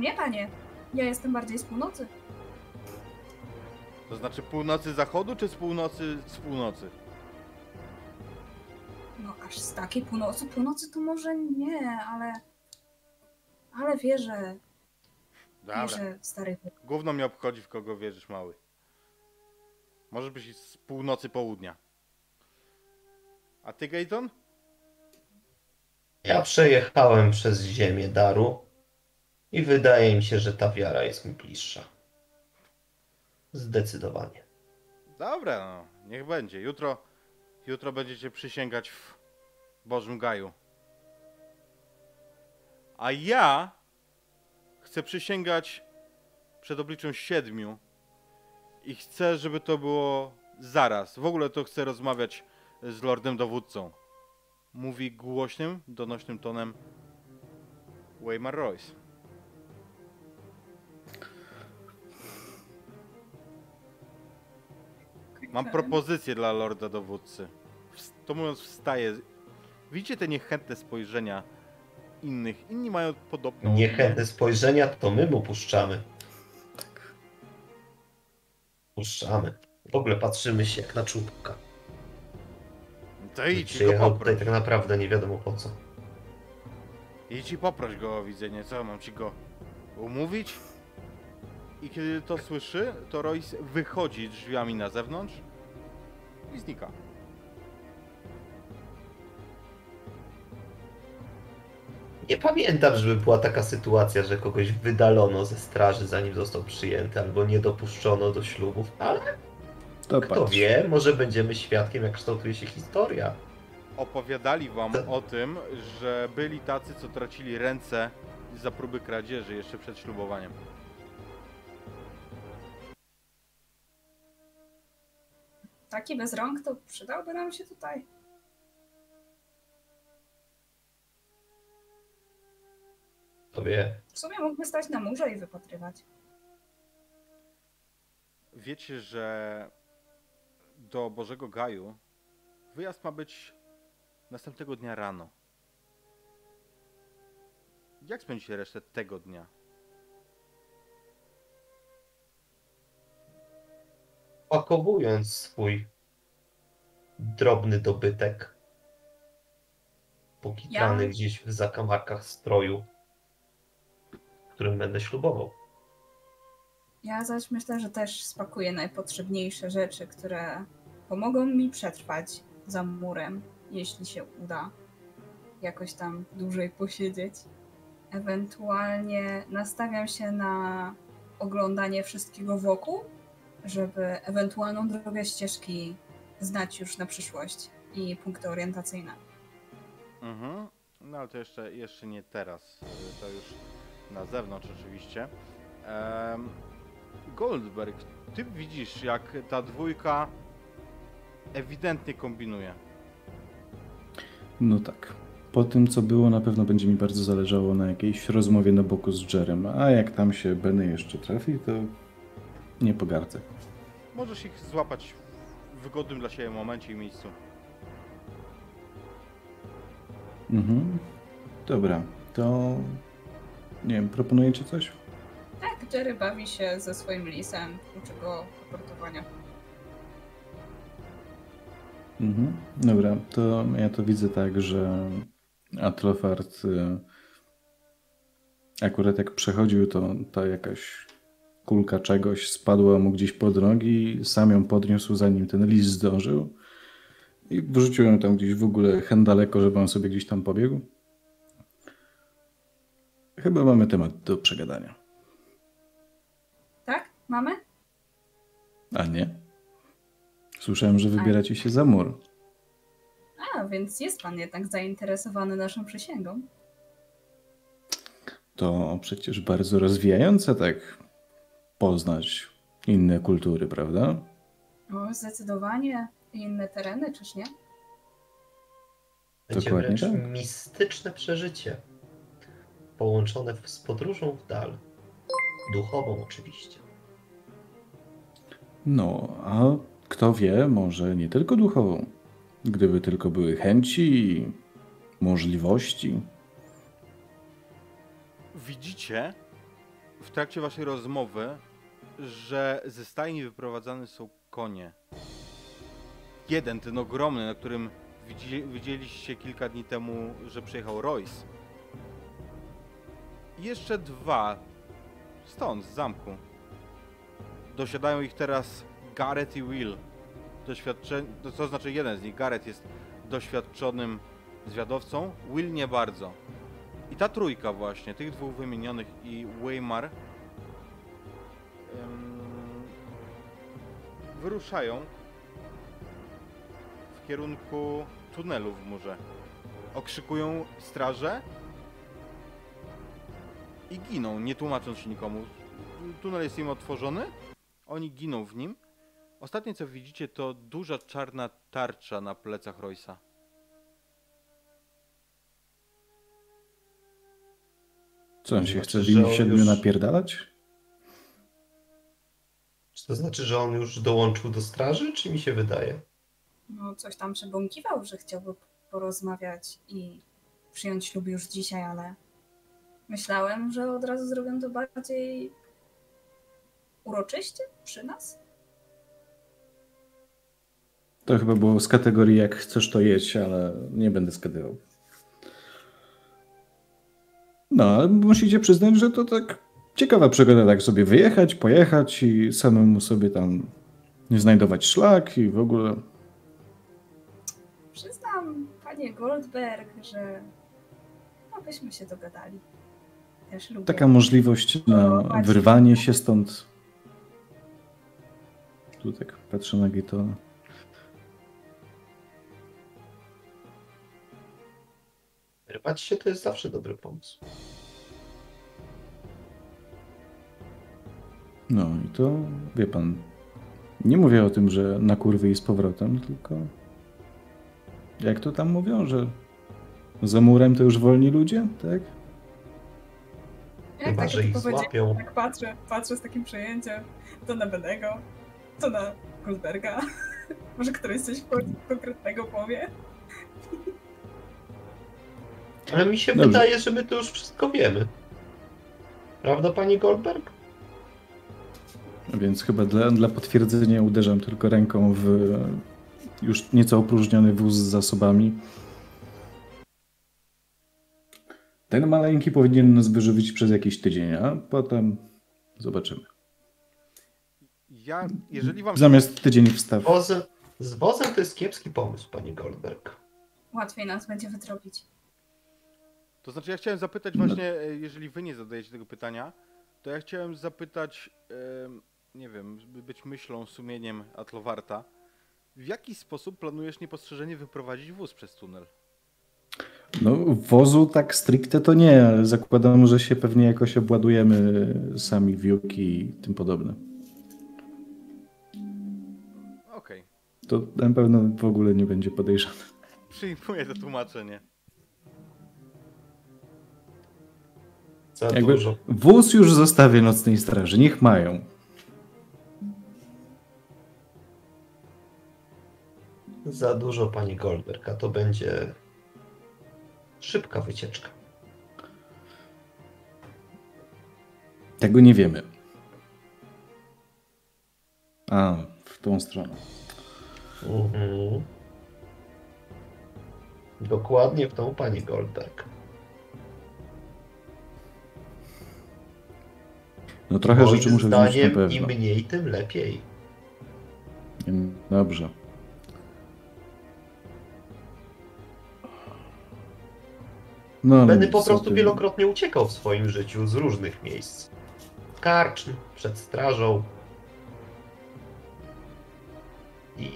Nie, panie. Ja jestem bardziej z północy. To znaczy północy zachodu, czy z północy z północy? No aż z takiej północy, północy to może nie, ale... Ale wierzę, Dobra. wierzę w starych. Gówno mnie obchodzi, w kogo wierzysz, mały. Możesz być z północy południa. A ty, Gayton? Ja przejechałem przez ziemię daru i wydaje mi się, że ta wiara jest mi bliższa. Zdecydowanie. Dobra, no, niech będzie. Jutro, jutro będziecie przysięgać w Bożym Gaju. A ja chcę przysięgać przed obliczem siedmiu i chcę, żeby to było zaraz. W ogóle to chcę rozmawiać z lordem dowódcą. Mówi głośnym, donośnym tonem Waymar Royce. Mam propozycję dla lorda dowódcy. To mówiąc, wstaje. Widzicie te niechętne spojrzenia innych? Inni mają podobną. Niechętne spojrzenia to my mu puszczamy. Puszczamy. W ogóle patrzymy się jak na czubka. To idź i go Przyjechał poproś. tutaj tak naprawdę nie wiadomo po co. Idź i poproś go o widzenie. Co mam ci go umówić. I kiedy to słyszy, to Royce wychodzi drzwiami na zewnątrz i znika. Nie pamiętam, żeby była taka sytuacja, że kogoś wydalono ze straży, zanim został przyjęty, albo nie dopuszczono do ślubów, ale To kto patrz. wie, może będziemy świadkiem, jak kształtuje się historia. Opowiadali wam To- o tym, że byli tacy, co tracili ręce za próby kradzieży jeszcze przed ślubowaniem. Taki bez rąk to przydałby nam się tutaj. Kto wie. W sumie mógłby stać na murze i wypatrywać. Wiecie, że do Bożego Gaju wyjazd ma być następnego dnia rano. Jak spędzicie resztę tego dnia? Pakowując swój drobny dobytek, pokitrany Ja- gdzieś w zakamarkach stroju, w którym będę ślubował. Ja zaś myślę, że też spakuję najpotrzebniejsze rzeczy, które pomogą mi przetrwać za murem, jeśli się uda jakoś tam dłużej posiedzieć. Ewentualnie nastawiam się na oglądanie wszystkiego wokół, żeby ewentualną drogę ścieżki znać już na przyszłość i punkty orientacyjne. Mhm. No ale to jeszcze, jeszcze nie teraz. To już na zewnątrz oczywiście. Goldberg, ty widzisz jak ta dwójka ewidentnie kombinuje. No tak. Po tym, co było, na pewno będzie mi bardzo zależało na jakiejś rozmowie na boku z Jerem. A jak tam się Benny jeszcze trafi, to nie pogardzę. Możesz ich złapać w wygodnym dla siebie momencie i miejscu. Mhm. Dobra, to nie wiem, proponujecie coś? Tak, Jerry bawi się ze swoim lisem, uczy go raportowania. Mhm. Dobra, to ja to widzę tak, że Atlofart y, akurat jak przechodził, to ta jakaś kulka czegoś spadła mu gdzieś pod nogi, sam ją podniósł zanim ten list zdążył i wrzucił ją tam gdzieś w ogóle hen daleko, żeby on sobie gdzieś tam pobiegł. Chyba mamy temat do przegadania. Tak? Mamy? A nie? Słyszałem, że wybieracie się za mur. A, więc jest pan jednak zainteresowany naszą przysięgą. To przecież bardzo rozwijające tak poznać inne kultury, prawda? No, zdecydowanie inne tereny, czyż nie? Będzie Dokładnie wręcz tak. mistyczne przeżycie. Połączone z podróżą w dal. Duchową oczywiście. No, a kto wie, może nie tylko duchową. Gdyby tylko były chęci i możliwości. Widzicie w trakcie waszej rozmowy, że ze stajni wyprowadzane są konie. Jeden, ten ogromny, na którym widzi, widzieliście kilka dni temu, że przyjechał Royce. I jeszcze dwa stąd, z zamku. Dosiadają ich teraz Gareth i Will. Doświadczeni, to co znaczy jeden z nich, Gareth jest doświadczonym zwiadowcą, Will nie bardzo. I ta trójka właśnie, tych dwóch wymienionych i Weimar wyruszają w kierunku tunelu w murze. Okrzykują straże i giną, nie tłumacząc się nikomu. Tunel jest im otworzony, oni giną w nim. Ostatnie co widzicie to duża czarna tarcza na plecach Roysa. Co on się chce w siedmiu już- napierdalać? To znaczy, że on już dołączył do straży, czy mi się wydaje? No, coś tam przebąkiwał, że chciałby porozmawiać i przyjąć ślub już dzisiaj, ale myślałem, że od razu zrobią to bardziej uroczyście przy nas. To chyba było z kategorii jak chcesz to jeść, ale nie będę skadywał. No, ale musicie przyznać, że to tak ciekawa przygoda tak sobie wyjechać, pojechać i samemu sobie tam nie znajdować szlak i w ogóle. Przyznam, panie Goldberg, że no byśmy się dogadali. Też lubię. Taka możliwość na wyrwanie się stąd. Tu tak patrzę na Gitona. Rywać się to jest zawsze dobry pomysł. No i to, wie pan, nie mówię o tym, że na kurwy i z powrotem, tylko jak to tam mówią, że za murem to już wolni ludzie, tak? Jak Chyba, tak że ich powiedzieć, złapią. Tak patrzę, patrzę z takim przejęciem. To na Benego, to na Goldberga. Może któryś coś konkretnego powie? Ale mi się Dobrze. wydaje, że my to już wszystko wiemy. Prawda, pani Goldberg? Więc chyba dla, dla potwierdzenia uderzam tylko ręką w już nieco opróżniony wóz z zasobami. Ten maleńki powinien nas wyżywić przez jakiś tydzień, a potem zobaczymy. Ja, jeżeli wam... Zamiast tydzień wstaw. Wozem, z wozem to jest kiepski pomysł, pani Goldberg. Łatwiej nas będzie wytropić. To znaczy ja chciałem zapytać właśnie, e, jeżeli wy nie zadajecie tego pytania, to ja chciałem zapytać, em, nie wiem, być myślą, sumieniem Atlowarta, w jaki sposób planujesz niepostrzeżenie wyprowadzić wóz przez tunel? No, wozu tak stricte to nie, ale zakładam, że się pewnie jakoś obładujemy sami wióki i tym podobne. Okej, To na pewno w ogóle nie będzie podejrzane. przyjmuję to tłumaczenie. Za Jakby dużo. wóz już zostawię nocnej straży, niech mają. Za dużo, pani Goldberg, a to będzie szybka wycieczka. Tego nie wiemy. A, w tą stronę. Mhm. Dokładnie w tą pani Goldberg. No trochę Moim rzeczy muszę wziąć na pewno. im mniej, tym lepiej. Dobrze. No, ale Będę po co prostu ty- wielokrotnie uciekał w swoim życiu z różnych miejsc. Karczm, przed strażą. I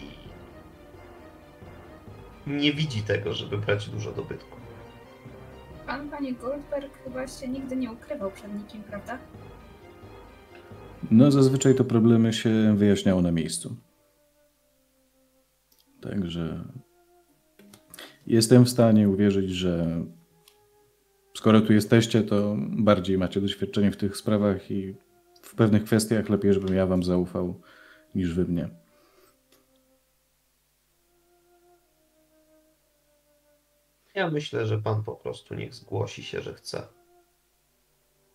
nie widzi tego, żeby brać dużo dobytku. Pan, panie Goldberg, chyba się nigdy nie ukrywał przed nikim, prawda? No, zazwyczaj to problemy się wyjaśniało na miejscu. Także jestem w stanie uwierzyć, że skoro tu jesteście, to bardziej macie doświadczenie w tych sprawach i w pewnych kwestiach lepiej, żebym ja wam zaufał niż wy mnie. Ja myślę, że pan po prostu niech zgłosi się, że chce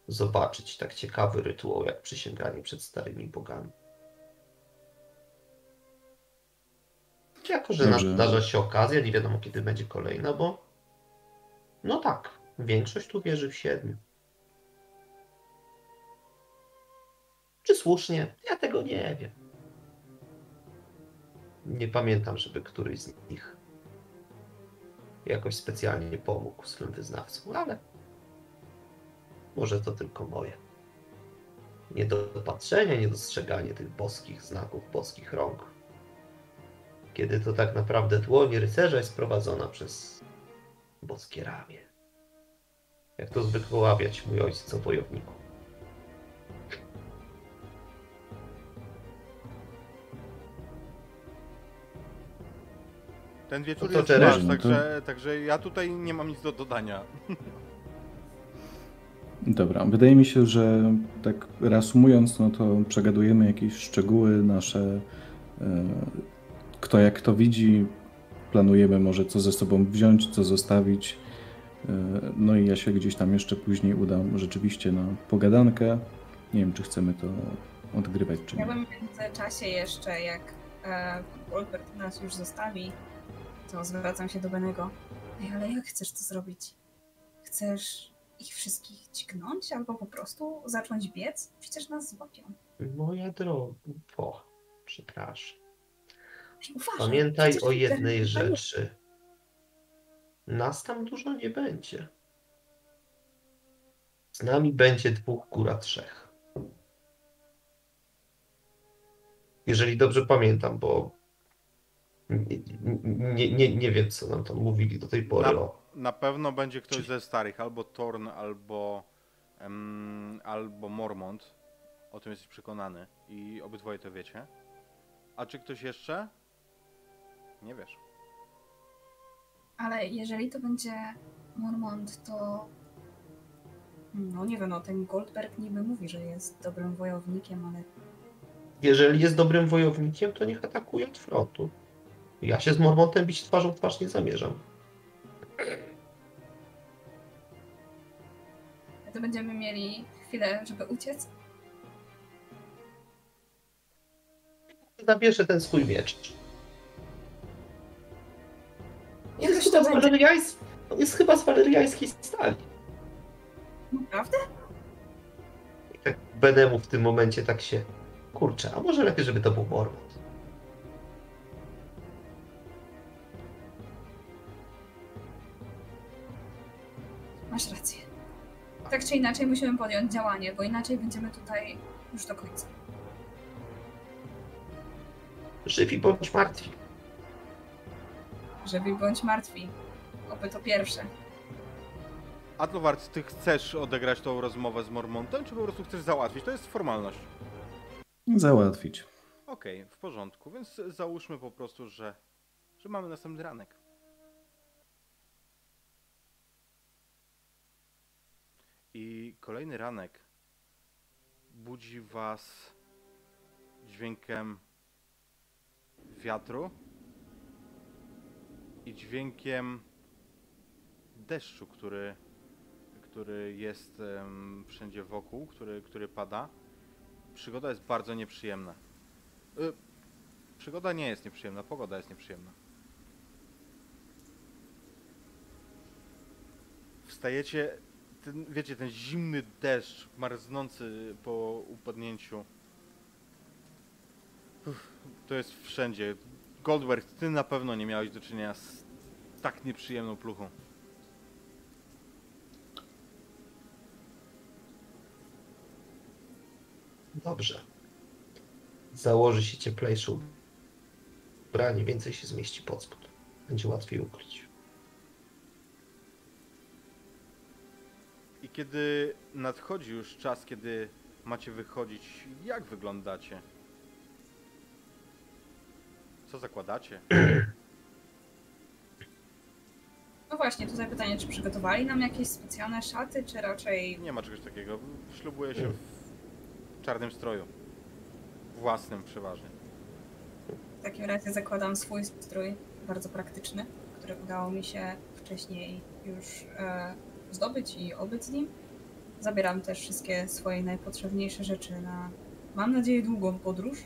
zobaczyć tak ciekawy rytuał jak przysięganie przed starymi bogami. Jako, że Dobrze. nadarza się okazja, nie wiadomo kiedy będzie kolejna, bo no tak, większość tu wierzy w siedmiu. Czy słusznie? Ja tego nie wiem. Nie pamiętam, żeby któryś z nich jakoś specjalnie pomógł swym wyznawcom, ale może to tylko moje. Niedopatrzenie, niedostrzeganie tych boskich znaków, boskich rąk. Kiedy to tak naprawdę dłoń rycerza jest prowadzona przez boskie ramię. Jak to zwykł ławiać mój ojciec o wojowniku. Ten wieczór No to jest Jeremy, wasz, no to- także, także ja tutaj nie mam nic do dodania. Dobra, wydaje mi się, że tak reasumując, no to przegadujemy jakieś szczegóły nasze, e, kto jak to widzi, planujemy może co ze sobą wziąć, co zostawić. E, No i ja się gdzieś tam jeszcze później udam rzeczywiście na pogadankę. Nie wiem, czy chcemy to odgrywać, czy Ja nie. bym w międzyczasie jeszcze, jak e, Goldberg nas już zostawi, to zwracam się do Benego. Ej, ale jak chcesz to zrobić? Chcesz ich wszystkich dźgnąć albo po prostu zacząć biec? Przecież nas złapią. Moja drogo, przepraszam. Uważaj, Pamiętaj o jednej rzeczy. Nas tam dużo nie będzie. Z nami będzie dwóch, góra trzech. Jeżeli dobrze pamiętam, bo nie, nie, nie, nie wiem, co nam tam mówili do tej pory. Na, O. na pewno będzie ktoś ze starych, albo Torn, albo, em, albo Mormont. O tym jesteś przekonany i obydwoje to wiecie. A czy ktoś jeszcze? Nie wiesz. Ale jeżeli to będzie Mormont, to. No nie wiem, no ten Goldberg niby mówi, że jest dobrym wojownikiem, ale Jeżeli jest dobrym wojownikiem, to niech atakuje od frontu. Ja się z Mormontem bić twarzą w twarz nie zamierzam. to będziemy mieli chwilę, żeby uciec. Zabierze ten swój miecz. Jest chyba z waleriańs- jest chyba z waleriańskiej stali. Naprawdę? Tak Benemu w tym momencie tak się... Kurczę, a może lepiej, żeby to był Mormont. Masz rację. Tak czy inaczej musimy podjąć działanie, bo inaczej będziemy tutaj już do końca. Żywi bądź martwi. Żywi bądź martwi. Oby to pierwsze. Adlowart, ty chcesz odegrać tą rozmowę z Mormontem, czy po prostu chcesz załatwić? To jest formalność. Załatwić. Okej, w porządku, więc załóżmy po prostu, że, że mamy następny ranek. I kolejny ranek budzi was dźwiękiem wiatru i dźwiękiem deszczu, który, który jest em, wszędzie wokół, który, który pada. Przygoda jest bardzo nieprzyjemna. Y, przygoda nie jest nieprzyjemna, pogoda jest nieprzyjemna. Wstajecie, ten, wiecie, ten zimny deszcz marznący po upadnięciu. To jest wszędzie. Goldberg, ty na pewno nie miałeś do czynienia z tak nieprzyjemną pluchą. Dobrze. Założy się cieplejsze ubranie, więcej się zmieści pod spód. Będzie łatwiej ukryć. I kiedy nadchodzi już czas, kiedy macie wychodzić, jak wyglądacie? Co zakładacie? No właśnie, tutaj pytanie, czy przygotowali nam jakieś specjalne szaty, czy raczej... Nie ma czegoś takiego. Ślubuję się w czarnym stroju. Własnym przeważnie. W takim razie zakładam swój strój, bardzo praktyczny, który udało mi się wcześniej już e, zdobyć i obyć z nim. Zabieram też wszystkie swoje najpotrzebniejsze rzeczy na, mam nadzieję, długą podróż.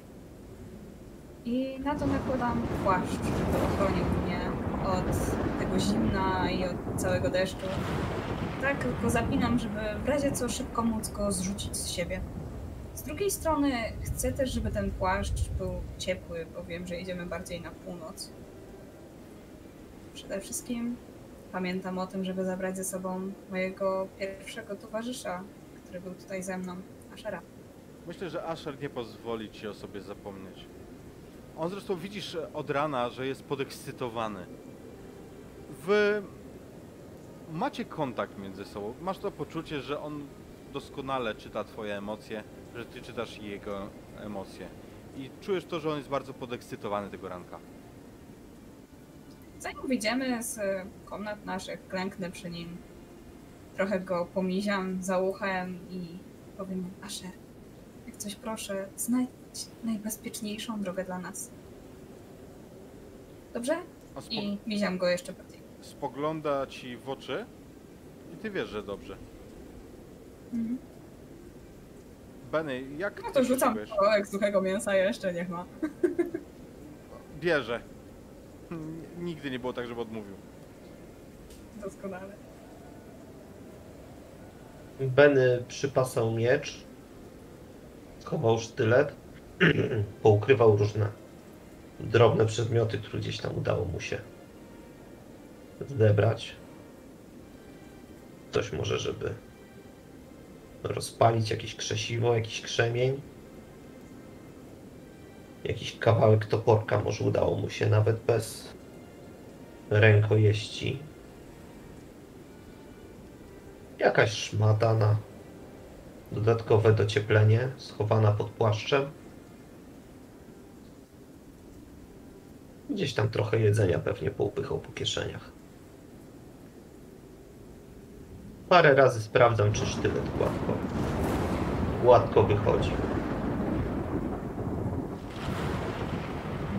I na to nakładam płaszcz, żeby ochronił mnie od tego zimna i od całego deszczu. Tak go zapinam, żeby w razie co szybko móc go zrzucić z siebie. Z drugiej strony chcę też, żeby ten płaszcz był ciepły, bo wiem, że idziemy bardziej na północ. Przede wszystkim pamiętam o tym, żeby zabrać ze sobą mojego pierwszego towarzysza, który był tutaj ze mną, Ashera. Myślę, że Asher nie pozwoli ci o sobie zapomnieć. On zresztą widzisz od rana, że jest podekscytowany. Wy macie kontakt między sobą. Masz to poczucie, że on doskonale czyta twoje emocje, że ty czytasz jego emocje. I czujesz to, że on jest bardzo podekscytowany tego ranka. Zanim wyjdziemy z komnat naszych, klęknę przy nim. Trochę go pomiziam za uchem i powiem mu, Asher, jak coś proszę, znajdź najbezpieczniejszą drogę dla nas. Dobrze? I miziam go jeszcze bardziej. spogląda ci w oczy i ty wiesz, że dobrze. Mhm. Benny, jak No to rzucam kawałek suchego mięsa jeszcze, niech ma. Bierze. Nigdy nie było tak, żeby odmówił. Doskonale. Benny przypasał miecz, schował sztylet, poukrywał różne drobne przedmioty, które gdzieś tam udało mu się zebrać. Coś może, żeby rozpalić jakieś krzesiwo, jakiś krzemień. Jakiś kawałek toporka może udało mu się nawet bez rękojeści. Jakaś szmata na dodatkowe docieplenie, schowana pod płaszczem. Gdzieś tam trochę jedzenia pewnie poupychał po kieszeniach. Parę razy sprawdzam, czy sztylet gładko, gładko wychodzi.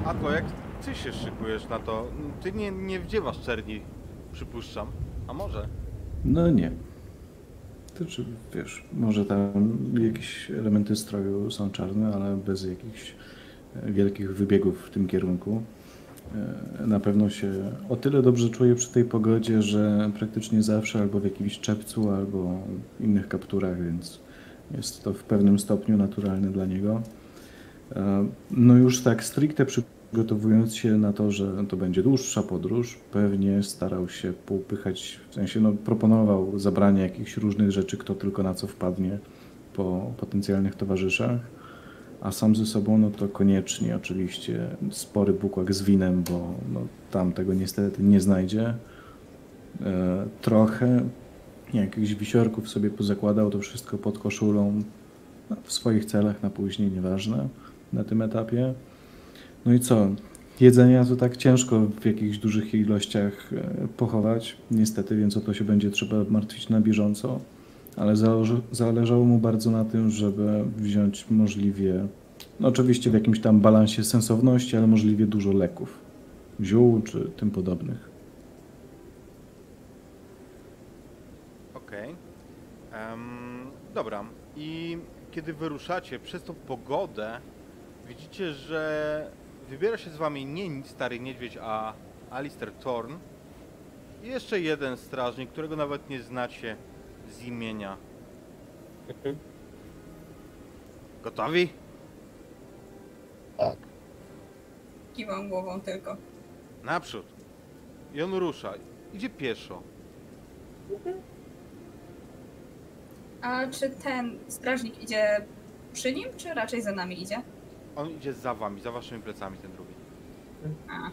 Atlo, jak ty się szykujesz na to? Ty nie, nie wdziewasz czerni, przypuszczam. A może? No nie. To czy wiesz, może tam jakieś elementy stroju są czarne, ale bez jakichś e, wielkich wybiegów w tym kierunku. E, Na pewno się o tyle dobrze czuję przy tej pogodzie, że praktycznie zawsze albo w jakimś czepcu, albo innych kapturach, więc jest to w pewnym stopniu naturalne dla niego. E, No już tak stricte przygotowując się na to, że to będzie dłuższa podróż, pewnie starał się poupychać, w sensie no, proponował zabranie jakichś różnych rzeczy, kto tylko na co wpadnie po potencjalnych towarzyszach. A sam ze sobą, no to koniecznie oczywiście spory bukłak z winem, bo no, tam tego niestety nie znajdzie. E, trochę jakichś wisiorków sobie pozakładał, to wszystko pod koszulą, no, w swoich celach na później, nieważne na tym etapie. No i co? Jedzenia to tak ciężko w jakichś dużych ilościach e, pochować, niestety, więc o to się będzie trzeba martwić na bieżąco. Ale zależało mu bardzo na tym, żeby wziąć możliwie, no oczywiście w jakimś tam balansie sensowności, ale możliwie dużo leków, ziół czy tym podobnych. Okej. Em, dobra. I kiedy wyruszacie przez tą pogodę, widzicie, że wybiera się z wami nie stary niedźwiedź, a Alistair Thorn. I jeszcze jeden strażnik, którego nawet nie znacie z imienia. Gotowi? Tak. Kiwam głową tylko. Naprzód. I on rusza. Idzie pieszo. A czy ten strażnik idzie przy nim, czy raczej za nami idzie? On idzie za wami, za waszymi plecami, ten drugi. A,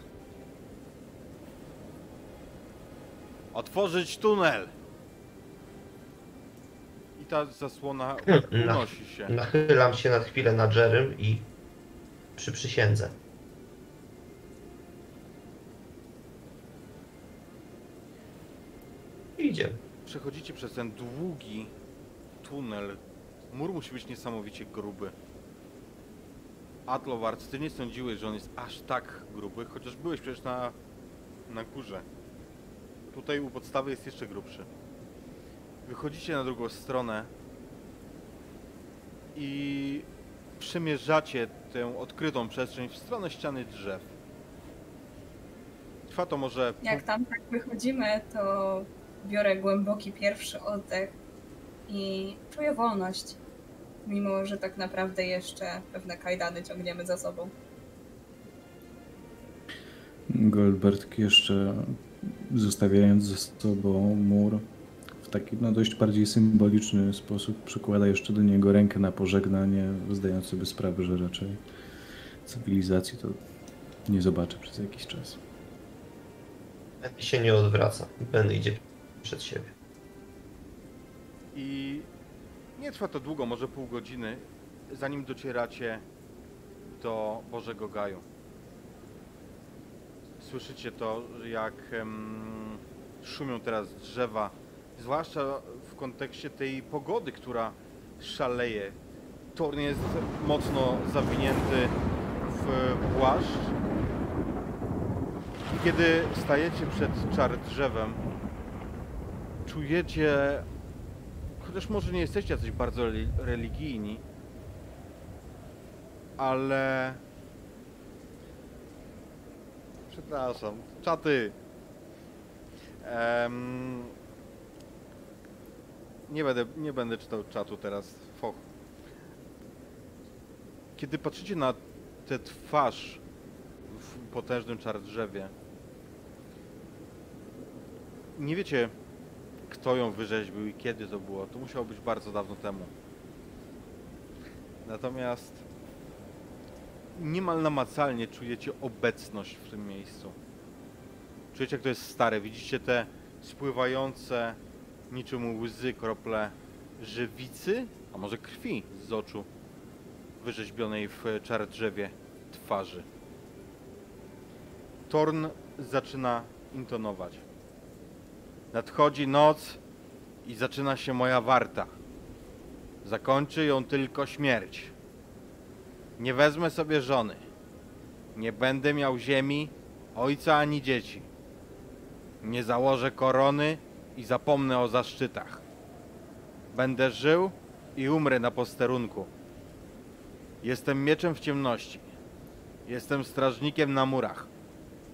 Otworzyć tunel! I ta zasłona unosi się. Nachylam się na chwilę nad Jerem i przy przysiędze. Idzie. Przechodzicie przez ten długi tunel. Mur musi być niesamowicie gruby. Atlowart, ty nie sądziłeś, że on jest aż tak gruby, chociaż byłeś przecież na, na górze. Tutaj u podstawy jest jeszcze grubszy. Wychodzicie na drugą stronę i przemierzacie tę odkrytą przestrzeń w stronę ściany drzew. Trwa to może jak tam tak wychodzimy, to biorę głęboki pierwszy oddech i czuję wolność. Mimo, że tak naprawdę jeszcze pewne kajdany ciągniemy za sobą. Goldberg jeszcze zostawiając ze sobą mur taki no, dość bardziej symboliczny sposób przykłada jeszcze do niego rękę na pożegnanie, zdając sobie sprawę, że raczej cywilizacji to nie zobaczy przez jakiś czas. Ben się nie odwraca. Ben idzie przed siebie. I nie trwa to długo, może pół godziny, zanim docieracie do Bożego Gaju. Słyszycie to, jak szumią teraz drzewa, zwłaszcza w kontekście tej pogody, która szaleje. Torn jest mocno zawinięty w płaszcz. I kiedy stajecie przed czar drzewem, czujecie chociaż może nie jesteście jacyś bardzo reli- religijni, ale... Przepraszam, czaty. Em, Nie będę, nie będę czytał czatu teraz. Foch. Kiedy patrzycie na tę twarz w potężnym czardrzewie, nie wiecie, kto ją wyrzeźbił i kiedy to było. To musiało być bardzo dawno temu. Natomiast niemal namacalnie czujecie obecność w tym miejscu. Czujecie, jak to jest stare. Widzicie te spływające niczym łzy krople żywicy, a może krwi z oczu wyrzeźbionej w czardrzewie twarzy. Torn zaczyna intonować. Nadchodzi noc i zaczyna się moja warta. Zakończy ją tylko śmierć. Nie wezmę sobie żony. Nie będę miał ziemi, ojca ani dzieci. Nie założę korony i zapomnę o zaszczytach. Będę żył i umrę na posterunku. Jestem mieczem w ciemności. Jestem strażnikiem na murach.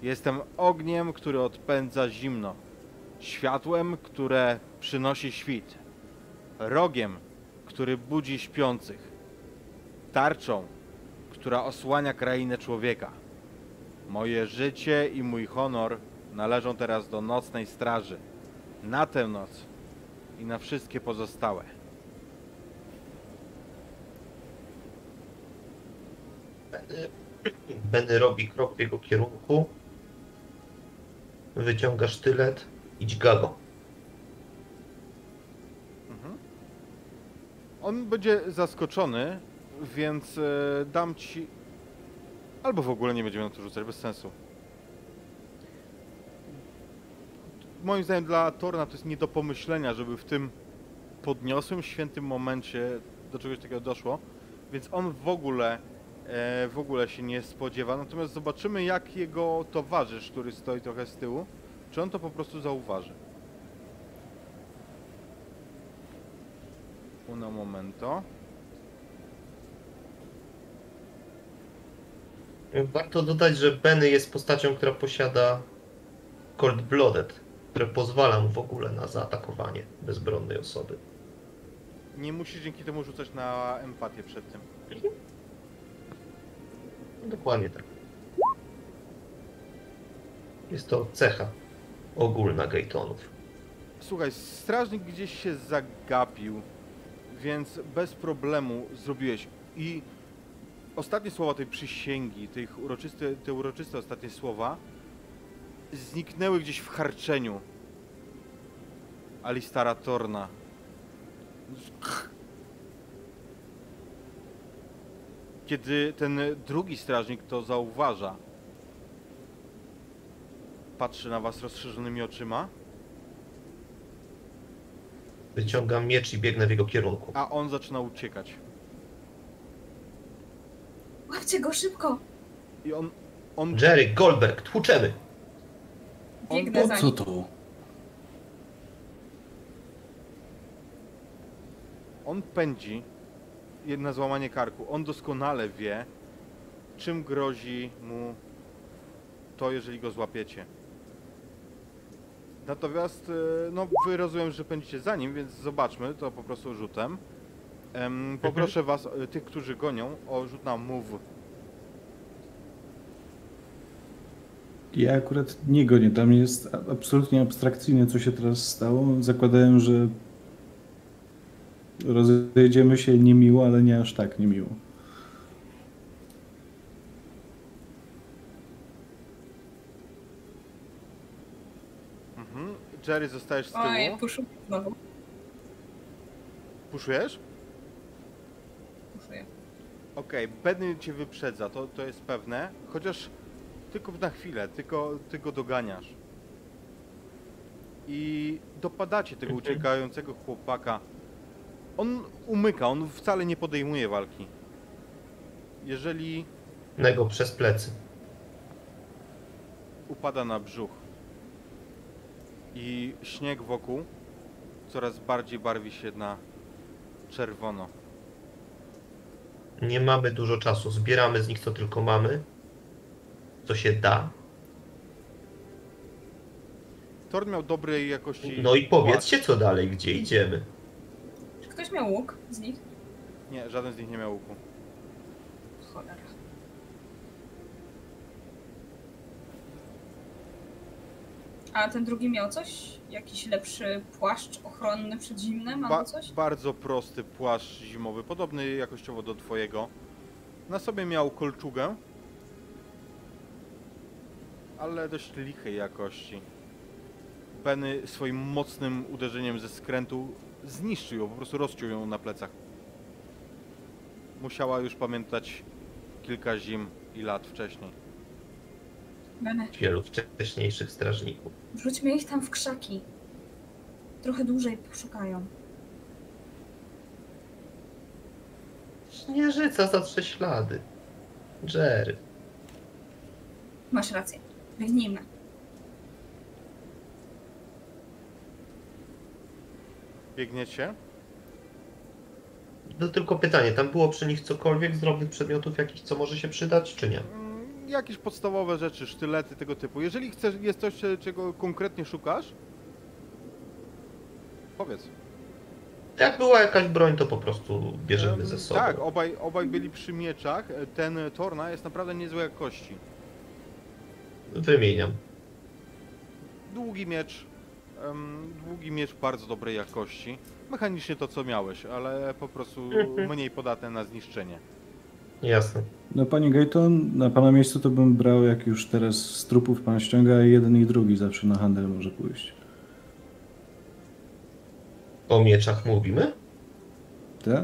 Jestem ogniem, który odpędza zimno. Światłem, które przynosi świt. Rogiem, który budzi śpiących. Tarczą, która osłania krainę człowieka. Moje życie i mój honor należą teraz do nocnej straży. Na tę noc i na wszystkie pozostałe. Benny, Benny robi krok w jego kierunku. Wyciąga sztylet i dźga go. Mhm. On będzie zaskoczony, więc e, dam ci. Albo w ogóle nie będziemy na to rzucać, bez sensu. Moim zdaniem dla Torna to jest nie do pomyślenia, żeby w tym podniosłym, świętym momencie do czegoś takiego doszło, więc on w ogóle, e, w ogóle się nie spodziewa. Natomiast zobaczymy, jak jego towarzysz, który stoi trochę z tyłu, czy on to po prostu zauważy. Uno momento. Warto dodać, że Benny jest postacią, która posiada Cold Blooded, które pozwala mu w ogóle na zaatakowanie bezbronnej osoby. Nie musisz dzięki temu rzucać na empatię przed tym. Dokładnie tak. Jest to cecha ogólna Gaytonów. Słuchaj, strażnik gdzieś się zagapił, więc bez problemu zrobiłeś. I ostatnie słowa tej przysięgi, tych uroczyste, te uroczyste ostatnie słowa, zniknęły gdzieś w harczeniu Alistara Torna. Kiedy ten drugi strażnik to zauważa, patrzy na was rozszerzonymi oczyma, Wyciągam miecz i biegnę w jego kierunku. a on zaczyna uciekać. Łapcie go szybko! I on, on, Jerry, Goldberg, tłuczemy! Biegnę za co nim. to? on pędzi na złamanie karku. On doskonale wie, czym grozi mu to, jeżeli go złapiecie. Natomiast, e, no, wy rozumiem, że pędzicie za nim, więc zobaczmy to po prostu rzutem. Em, poproszę was, e, tych, którzy gonią, o rzut na move. Ja akurat nie gonię. Tam jest absolutnie abstrakcyjne, co się teraz stało. Zakładałem, że rozejdziemy się niemiło, ale nie aż tak niemiło. Mhm. Jerry, zostajesz z Oj, tyłu. puszu znowu. Puszujesz? Puszuję. Okej, Benny cię wyprzedza, to, to jest pewne. Chociaż tylko na chwilę, tylko ty go doganiasz. I dopadacie tego uciekającego chłopaka. On umyka, on wcale nie podejmuje walki. Jeżeli Nego przez plecy. upada na brzuch i śnieg wokół coraz bardziej barwi się na czerwono. Nie mamy dużo czasu. Zbieramy z nich co tylko mamy. Co się da. Thor miał dobrej jakości No i powiedzcie co dalej, gdzie idziemy. Ktoś miał łuk z nich? Nie, żaden z nich nie miał łuku. Cholera. A ten drugi miał coś? Jakiś lepszy płaszcz ochronny przed zimnem albo coś? bardzo prosty płaszcz zimowy, podobny jakościowo do twojego. Na sobie miał kolczugę, ale dość lichej jakości. Penny swoim mocnym uderzeniem ze skrętu zniszczył ją, po prostu rozciął ją na plecach. Musiała już pamiętać kilka zim i lat wcześniej. Bene, Wielu wcześniejszych strażników. wrzućmy ich tam w krzaki. Trochę dłużej poszukają. Śnieżyca zatrze ślady. Jerry. Masz rację. Biegnijmy. Biegniecie? No tylko pytanie, tam było przy nich cokolwiek z drobnych przedmiotów jakichś, co może się przydać, czy nie? Mm, Jakieś podstawowe rzeczy, sztylety tego typu. Jeżeli chcesz, jest coś, czego konkretnie szukasz, powiedz. Jak była jakaś broń, to po prostu bierzemy Em, ze sobą. Tak, obaj, obaj byli przy mieczach. Ten Torna jest naprawdę niezłej jakości. Wymieniam. Długi miecz, em, długi miecz bardzo dobrej jakości. Mechanicznie to co miałeś, ale po prostu Mhm. mniej podatne na zniszczenie. Jasne. No Panie Gayton, na Pana miejscu to bym brał, jak już teraz z trupów Pan ściąga, jeden i drugi zawsze na handel może pójść. O mieczach mówimy? Tak?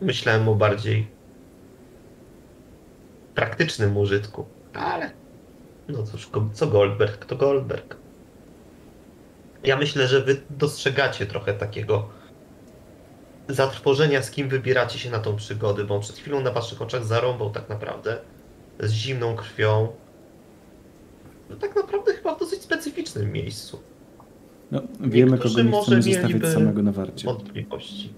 Myślałem o bardziej praktycznym użytku. Ale. No cóż, co Goldberg, to Goldberg. Ja myślę, że wy dostrzegacie trochę takiego zatrwożenia, z kim wybieracie się na tą przygodę, bo on przed chwilą na waszych oczach zarąbał tak naprawdę z zimną krwią. No tak naprawdę chyba w dosyć specyficznym miejscu. No, wiemy, Niektórzy kogo nie chcemy zostawiać mieliby samego na warcie. Wątpliwości.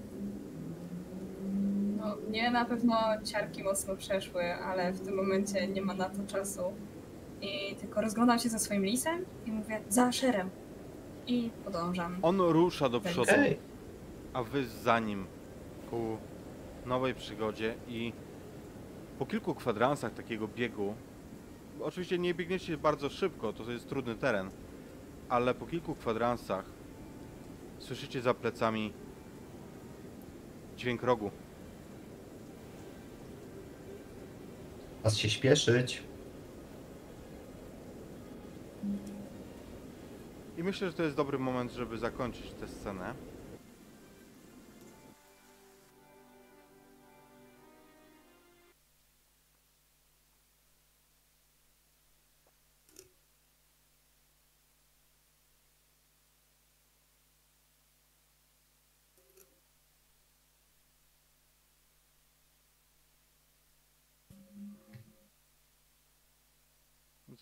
Mnie na pewno ciarki mocno przeszły, ale w tym momencie nie ma na to czasu. I tylko rozglądam się za swoim lisem i mówię, za szerem. I podążam. On rusza do przodu, Ej, a wy za nim ku nowej przygodzie i po kilku kwadransach takiego biegu, oczywiście nie biegniecie bardzo szybko, to jest trudny teren, ale po kilku kwadransach słyszycie za plecami dźwięk rogu. Czas się śpieszyć. I myślę, że to jest dobry moment, żeby zakończyć tę scenę.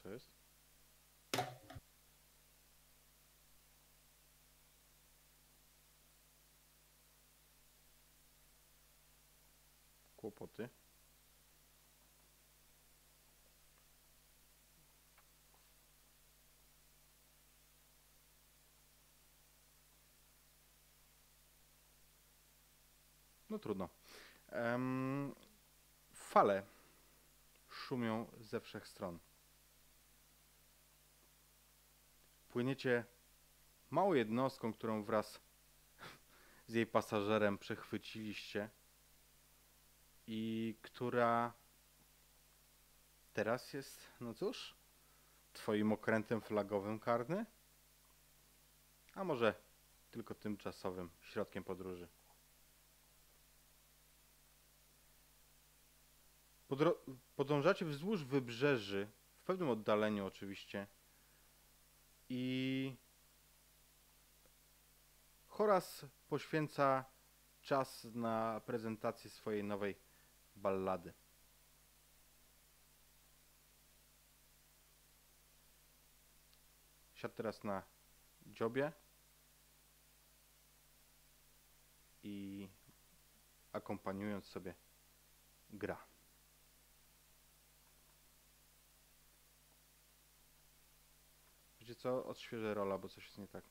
Co jest? Kłopoty. No trudno. Em, fale szumią ze wszech stron. Płyniecie małą jednostką, którą wraz z jej pasażerem przechwyciliście i która teraz jest, no cóż, twoim okrętem flagowym karny? A może tylko tymczasowym środkiem podróży? Podro- podążacie wzdłuż wybrzeży, w pewnym oddaleniu oczywiście, i Horas poświęca czas na prezentację swojej nowej ballady. Siadł teraz na dziobie i akompaniując sobie gra. Wiecie co? Odświeżę rola, bo coś jest nie tak.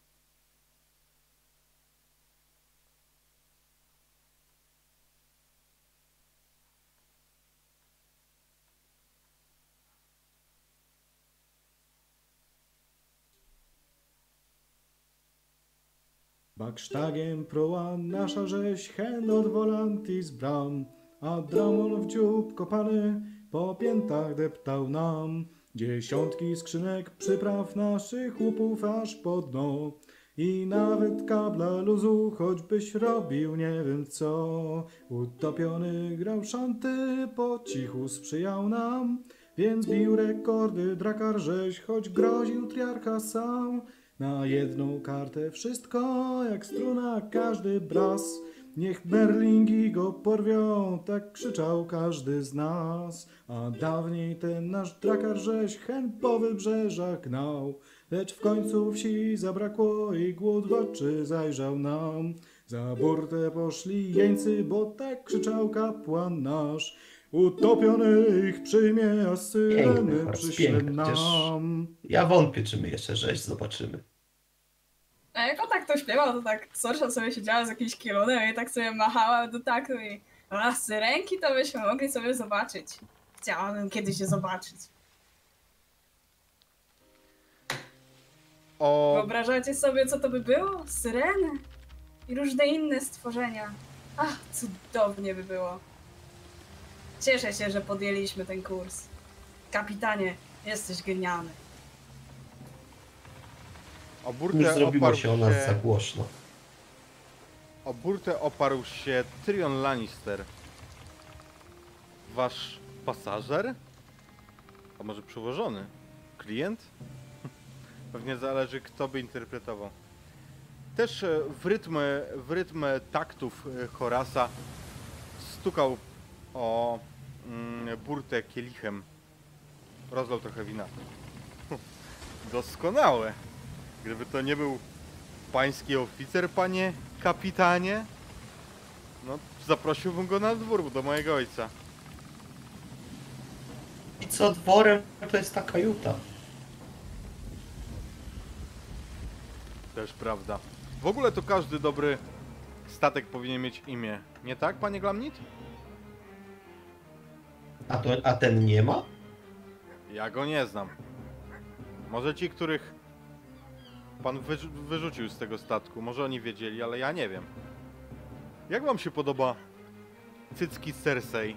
Bakstagiem nasza rzeź, hen od volantis bram, a Dramon w dziób kopany po piętach deptał nam. Dziesiątki skrzynek przypraw naszych łupów aż po dno. I nawet kabla luzu, choćbyś robił nie wiem co. Utopiony grał szanty, po cichu sprzyjał nam. Więc bił rekordy drakar rzeź, choć groził triarcha sam. Na jedną kartę wszystko, jak struna każdy bras. Niech Berlingi go porwią, tak krzyczał każdy z nas. A dawniej ten nasz drakar rzeź hen po wybrzeżach gnał. Lecz w końcu wsi zabrakło i głód w oczy zajrzał nam. Za burtę poszli jeńcy, bo tak krzyczał kapłan nasz. Utopionych przyjmie, a syreny przyśle nam. Ja wątpię, czy my jeszcze rzeź zobaczymy. A jak on tak to śpiewał, to tak Sorsza sobie siedziała z jakimś kielunem i tak sobie machała do taktu i a syrenki to byśmy mogli sobie zobaczyć. Chciałabym kiedyś je zobaczyć. O, Wyobrażacie sobie, co to by było? Syreny i różne inne stworzenia. Ach, cudownie by było. Cieszę się, że podjęliśmy ten kurs. Kapitanie, jesteś genialny. O burtę zrobiło oparł się o nas za się, głośno. o burtę oparł się Tyrion Lannister. Wasz pasażer? A może przewożony? Klient? Pewnie zależy, kto by interpretował. Też e, w rytm, w rytm taktów e, Horasa stukał o mm, burtę kielichem. Rozlał trochę wina. Doskonałe. Gdyby to nie był pański oficer, panie kapitanie, no zaprosiłbym go na dwór do mojego ojca. I co dworem, to jest ta kajuta. Też prawda. W ogóle to każdy dobry statek powinien mieć imię. Nie tak, panie Glamnit? A, to, a ten nie ma? Ja go nie znam. Może ci, których pan wyrzu- wyrzucił z tego statku, może oni wiedzieli, ale ja nie wiem. Jak wam się podoba cycki Cersei?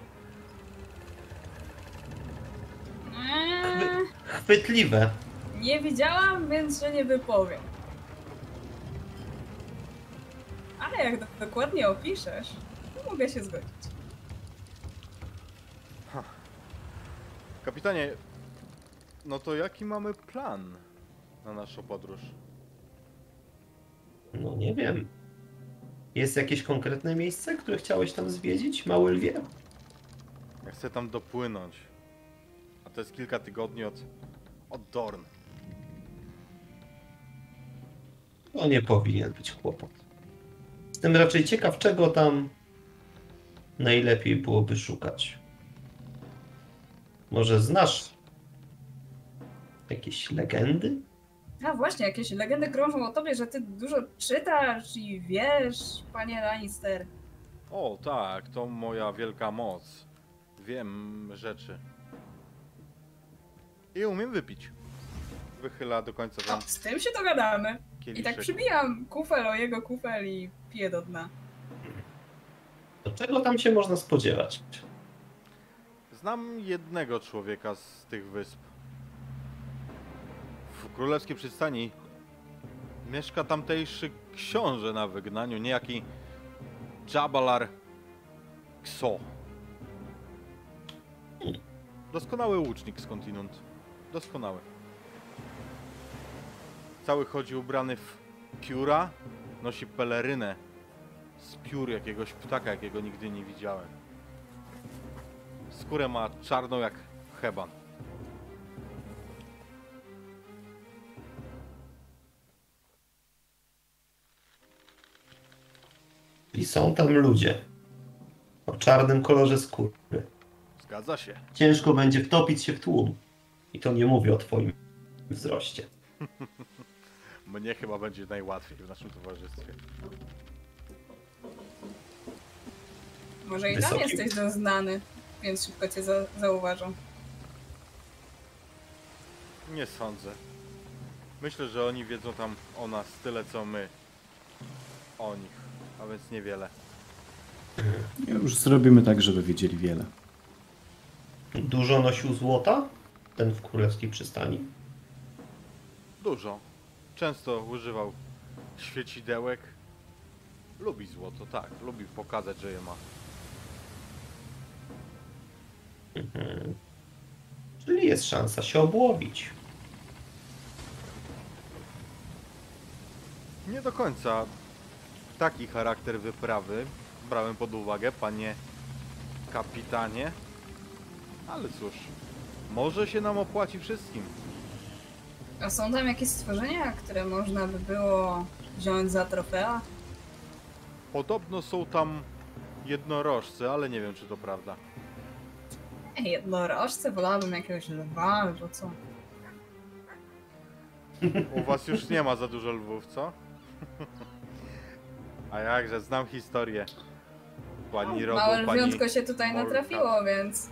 Eee, Chwytliwe. nie widziałam, więc się nie wypowiem. Ale jak do- dokładnie opiszesz, to mogę się zgodzić. Kapitanie, no to jaki mamy plan na naszą podróż? No nie wiem. Jest jakieś konkretne miejsce, które chciałeś tam zwiedzić, mały lwie? Ja chcę tam dopłynąć. A to jest kilka tygodni od, od Dorn. To nie powinien być kłopot. Jestem raczej ciekaw, czego tam najlepiej byłoby szukać. Może znasz jakieś legendy? A właśnie, jakieś legendy krążą o tobie, że ty dużo czytasz i wiesz, panie Lannister. O, tak, to moja wielka moc. Wiem rzeczy. I umiem wypić. Wychyla do końca O, tam z tym się dogadamy. I kieliszek. tak przybijam kufel o jego kufel i piję do dna. To czego tam się można spodziewać? Znam jednego człowieka z tych wysp. W królewskiej przystani mieszka tamtejszy książę na wygnaniu, niejaki Jabalar Kso. Doskonały łucznik skądinąd. Doskonały. Cały chodzi ubrany w pióra, nosi pelerynę z piór jakiegoś ptaka, jakiego nigdy nie widziałem. Skórę ma czarną jak heban. I są tam ludzie o czarnym kolorze skóry. Zgadza się. Ciężko będzie wtopić się w tłum. I to nie mówię o twoim wzroście. Mnie chyba będzie najłatwiej w naszym towarzystwie. Może i tam jesteś doznany, więc szybko cię za zauważą. Nie sądzę. Myślę, że oni wiedzą tam o nas tyle co my. o nich, a więc niewiele. Już zrobimy tak, żeby wiedzieli wiele. Dużo nosił złota? Ten w królewskiej przystani? Dużo. Często używał świecidełek. Lubi złoto, tak. Lubi pokazać, że je ma. Mhm. Czyli jest szansa się obłowić. Nie do końca taki charakter wyprawy brałem pod uwagę, panie kapitanie. Ale cóż, może się nam opłaci wszystkim. A są tam jakieś stworzenia, które można by było wziąć za trofea? Podobno są tam jednorożce, ale nie wiem, czy to prawda. Ej, jednorożce, wolałabym jakiegoś lwa albo co. U was już nie ma za dużo lwów, co? A jakże, znam historię. Pani rodu, Małe pani... lwiątko się tutaj natrafiło, więc...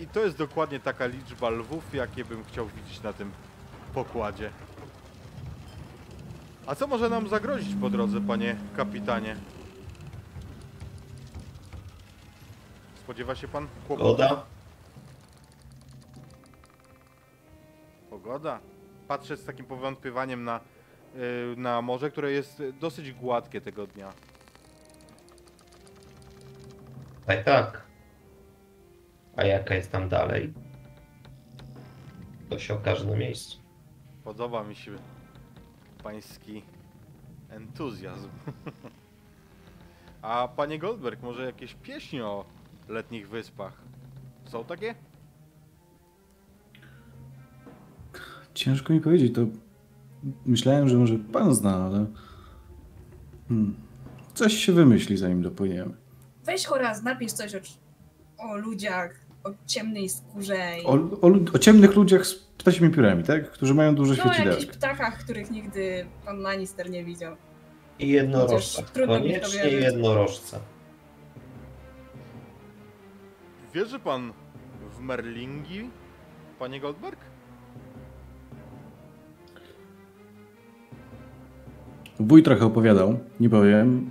I to jest dokładnie taka liczba lwów, jakie bym chciał widzieć na tym pokładzie. A co może nam zagrozić po drodze, panie kapitanie? Spodziewa się pan kłopotu? Goda? Pogoda. Patrzę z takim powątpiewaniem na, na morze, które jest dosyć gładkie tego dnia. Tak, tak. A jaka jest tam dalej? To się okaże na miejscu. Podoba mi się pański entuzjazm. A panie Goldberg, może jakieś pieśni o letnich wyspach? Są takie? Ciężko mi powiedzieć, to myślałem, że może pan zna, ale hmm. coś się wymyśli, zanim dopłyniemy. Weź Horaz, napisz coś o, o ludziach, o ciemnej skórze i... O, o, o ciemnych ludziach z ptasimi piórami, tak? Którzy mają dużo no, jakichś świecidełek. ptakach, których nigdy pan Lannister nie widział. I jednorożca. Koniecznie jednorożca. Wierzy pan w Merlingi, panie Goldberg? Wuj trochę opowiadał, nie powiem.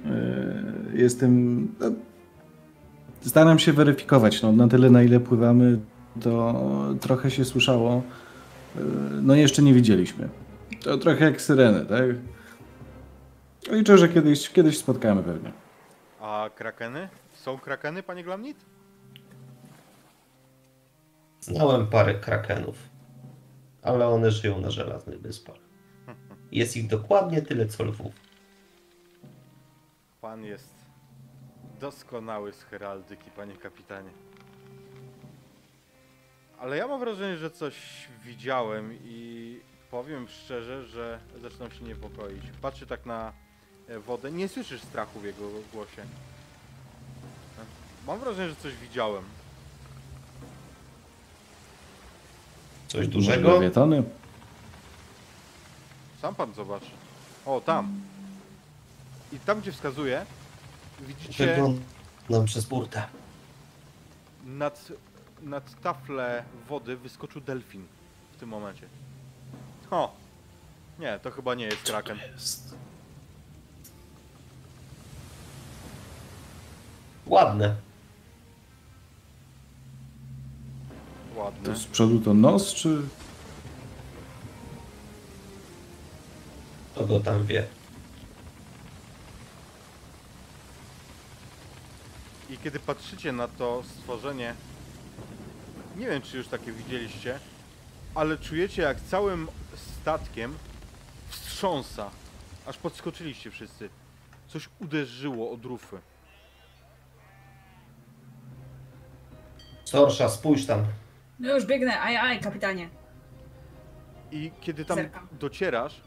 Yy, Jestem. no, Staram się weryfikować. No, na tyle, na ile pływamy, to trochę się słyszało. Yy, No, jeszcze nie widzieliśmy. To trochę jak syreny, tak? Liczę, że kiedyś, kiedyś spotkamy pewnie. A krakeny? Są krakeny, panie Glamnit? Znałem parę krakenów, ale one żyją na żelaznych wyspach. Jest ich dokładnie tyle co lwów. Pan jest doskonały z heraldyki, panie kapitanie. Ale ja mam wrażenie, że coś widziałem i powiem szczerze, że zaczynam się niepokoić. Patrzy tak na e, wodę. Nie słyszysz strachu w jego głosie. Mam wrażenie, że coś widziałem. Coś dużego? lewiatany? Sam pan zobacz. O, tam. I tam, gdzie wskazuje, widzicie Wyglądam przez burtę. nad, nad taflę wody wyskoczył delfin w tym momencie. O! Nie, to chyba nie jest kraken. Jest. Ładne. Ładny. To z przodu to nos, czy. To go tam wie. I kiedy patrzycie na to stworzenie, nie wiem czy już takie widzieliście, ale czujecie jak całym statkiem wstrząsa. Aż podskoczyliście wszyscy. Coś uderzyło od rufy. Storsza, spójrz tam. No już biegnę, aj, aj, kapitanie. I kiedy tam Zerkam. docierasz,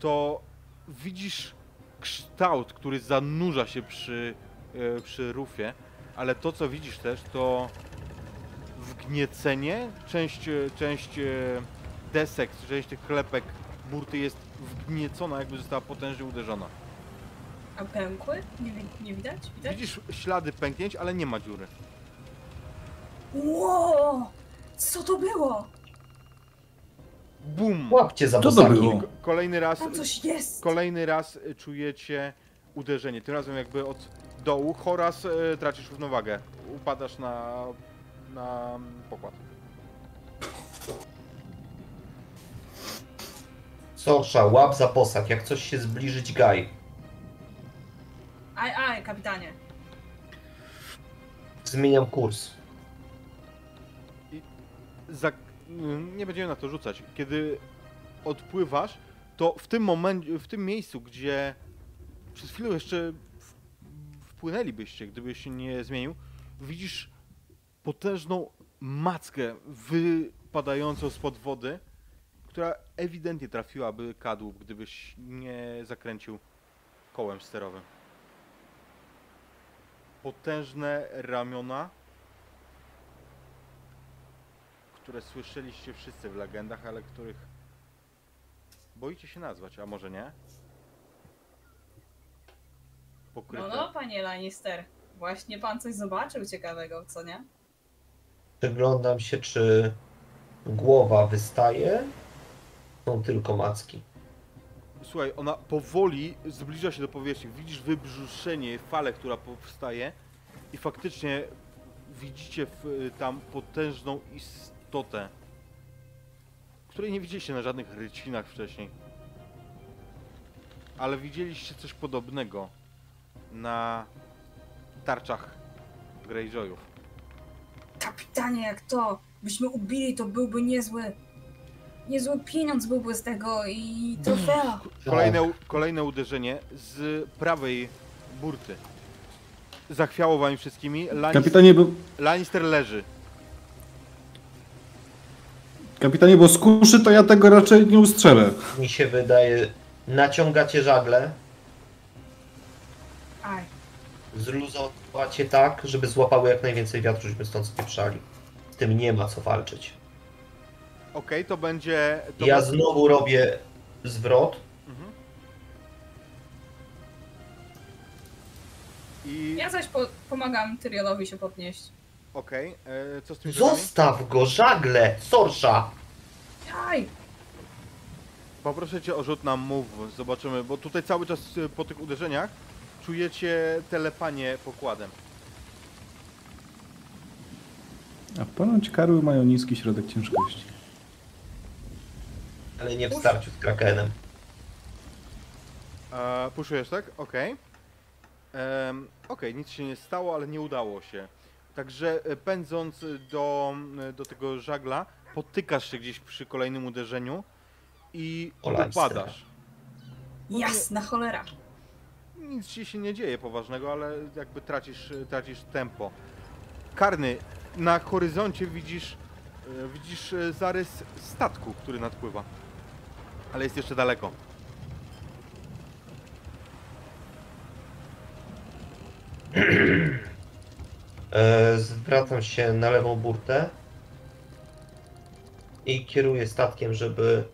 to widzisz kształt, który zanurza się przy, e, przy rufie, ale to co widzisz też to wgniecenie, część, e, część e, desek, część tych klepek burty jest wgniecona, jakby została potężnie uderzona. A pękły? Nie, nie widać? Widać? Widzisz ślady pęknięć, ale nie ma dziury. Ło! Co to było? Bum! Łapcie za Co to było? Ko- Kolejny raz, Tam coś jest! kolejny raz y, czujecie uderzenie. Tym razem jakby od dołu. Horas y, tracisz równowagę. Upadasz na, na pokład. Sorsza, łap za posag. Jak coś się zbliżyć, gaj. Aj, aj, kapitanie. Zmieniam kurs. za, nie będziemy na to rzucać. Kiedy odpływasz, to w tym momencie, w tym miejscu, gdzie przez chwilę jeszcze wpłynęlibyście, gdybyś się nie zmienił, widzisz potężną mackę wypadającą spod wody, która ewidentnie trafiłaby kadłub, gdybyś nie zakręcił kołem sterowym. Potężne ramiona, które słyszeliście wszyscy w legendach, ale których boicie się nazwać, a może nie? Pokryte. No, no, panie Lannister. Właśnie pan coś zobaczył ciekawego, co nie? Przyglądam się, czy głowa wystaje. Są tylko macki. Słuchaj, ona powoli zbliża się do powierzchni. Widzisz wybrzuszenie, falę, która powstaje i faktycznie widzicie w, tam potężną istotę, której nie widzieliście na żadnych rycinach wcześniej. Ale widzieliście coś podobnego na tarczach Greyjoyów. Kapitanie, jak to? Byśmy ubili, to byłby niezły. Niezły pieniądz byłby z tego i trofea. Kolejne, kolejne uderzenie z prawej burty. Zachwiało wami wszystkimi. Lannister, Kapitanie, bo, Lannister leży. Kapitanie, bo z kuszy to ja tego raczej nie ustrzelę. Mi się wydaje, naciągacie żagle, Aj. zluzowacie tak, żeby złapały jak najwięcej wiatru, żebyśmy stąd spieprzali. Z tym nie ma co walczyć. Okej, to będzie. To Ja be- znowu robię zwrot. Mhm. I. Ja zaś po pomagam Tyrionowi się podnieść. Okej, e, co z tym? Zostaw go, żagle! Sorsza! Aj! Poproszę cię o rzut na move. Zobaczymy, bo tutaj cały czas e, po tych uderzeniach czujecie telepanie pokładem. A ponoć karły mają niski środek ciężkości. Ale nie w starciu z Krakenem. E, puszujesz, tak? Okej. Em, Okej, nic się nie stało, ale nie udało się. Także e, pędząc do, e, do tego żagla, potykasz się gdzieś przy kolejnym uderzeniu i upadasz. Jasna cholera. Nic ci się nie dzieje poważnego, ale jakby tracisz, tracisz tempo. Karny, na horyzoncie widzisz, e, widzisz zarys statku, który nadpływa. Ale jest jeszcze daleko. E, zwracam się na lewą burtę i kieruję statkiem, żeby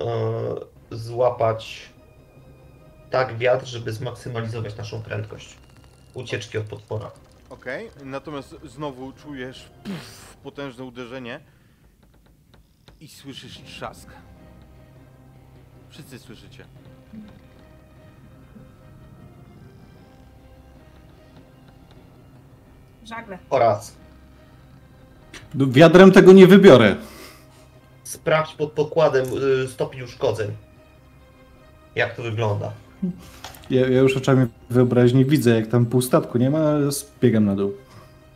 e, złapać tak wiatr, żeby zmaksymalizować naszą prędkość ucieczki od potwora. Okej, natomiast znowu czujesz potężne uderzenie i słyszysz trzask. Wszyscy słyszycie. Żagle. Oraz No, Wiadrem tego nie wybiorę. sprawdź pod pokładem y, stopień uszkodzeń. Jak to wygląda? Ja, ja już oczami wyobraźni widzę, jak tam pół statku nie ma, ale zbiegam na dół.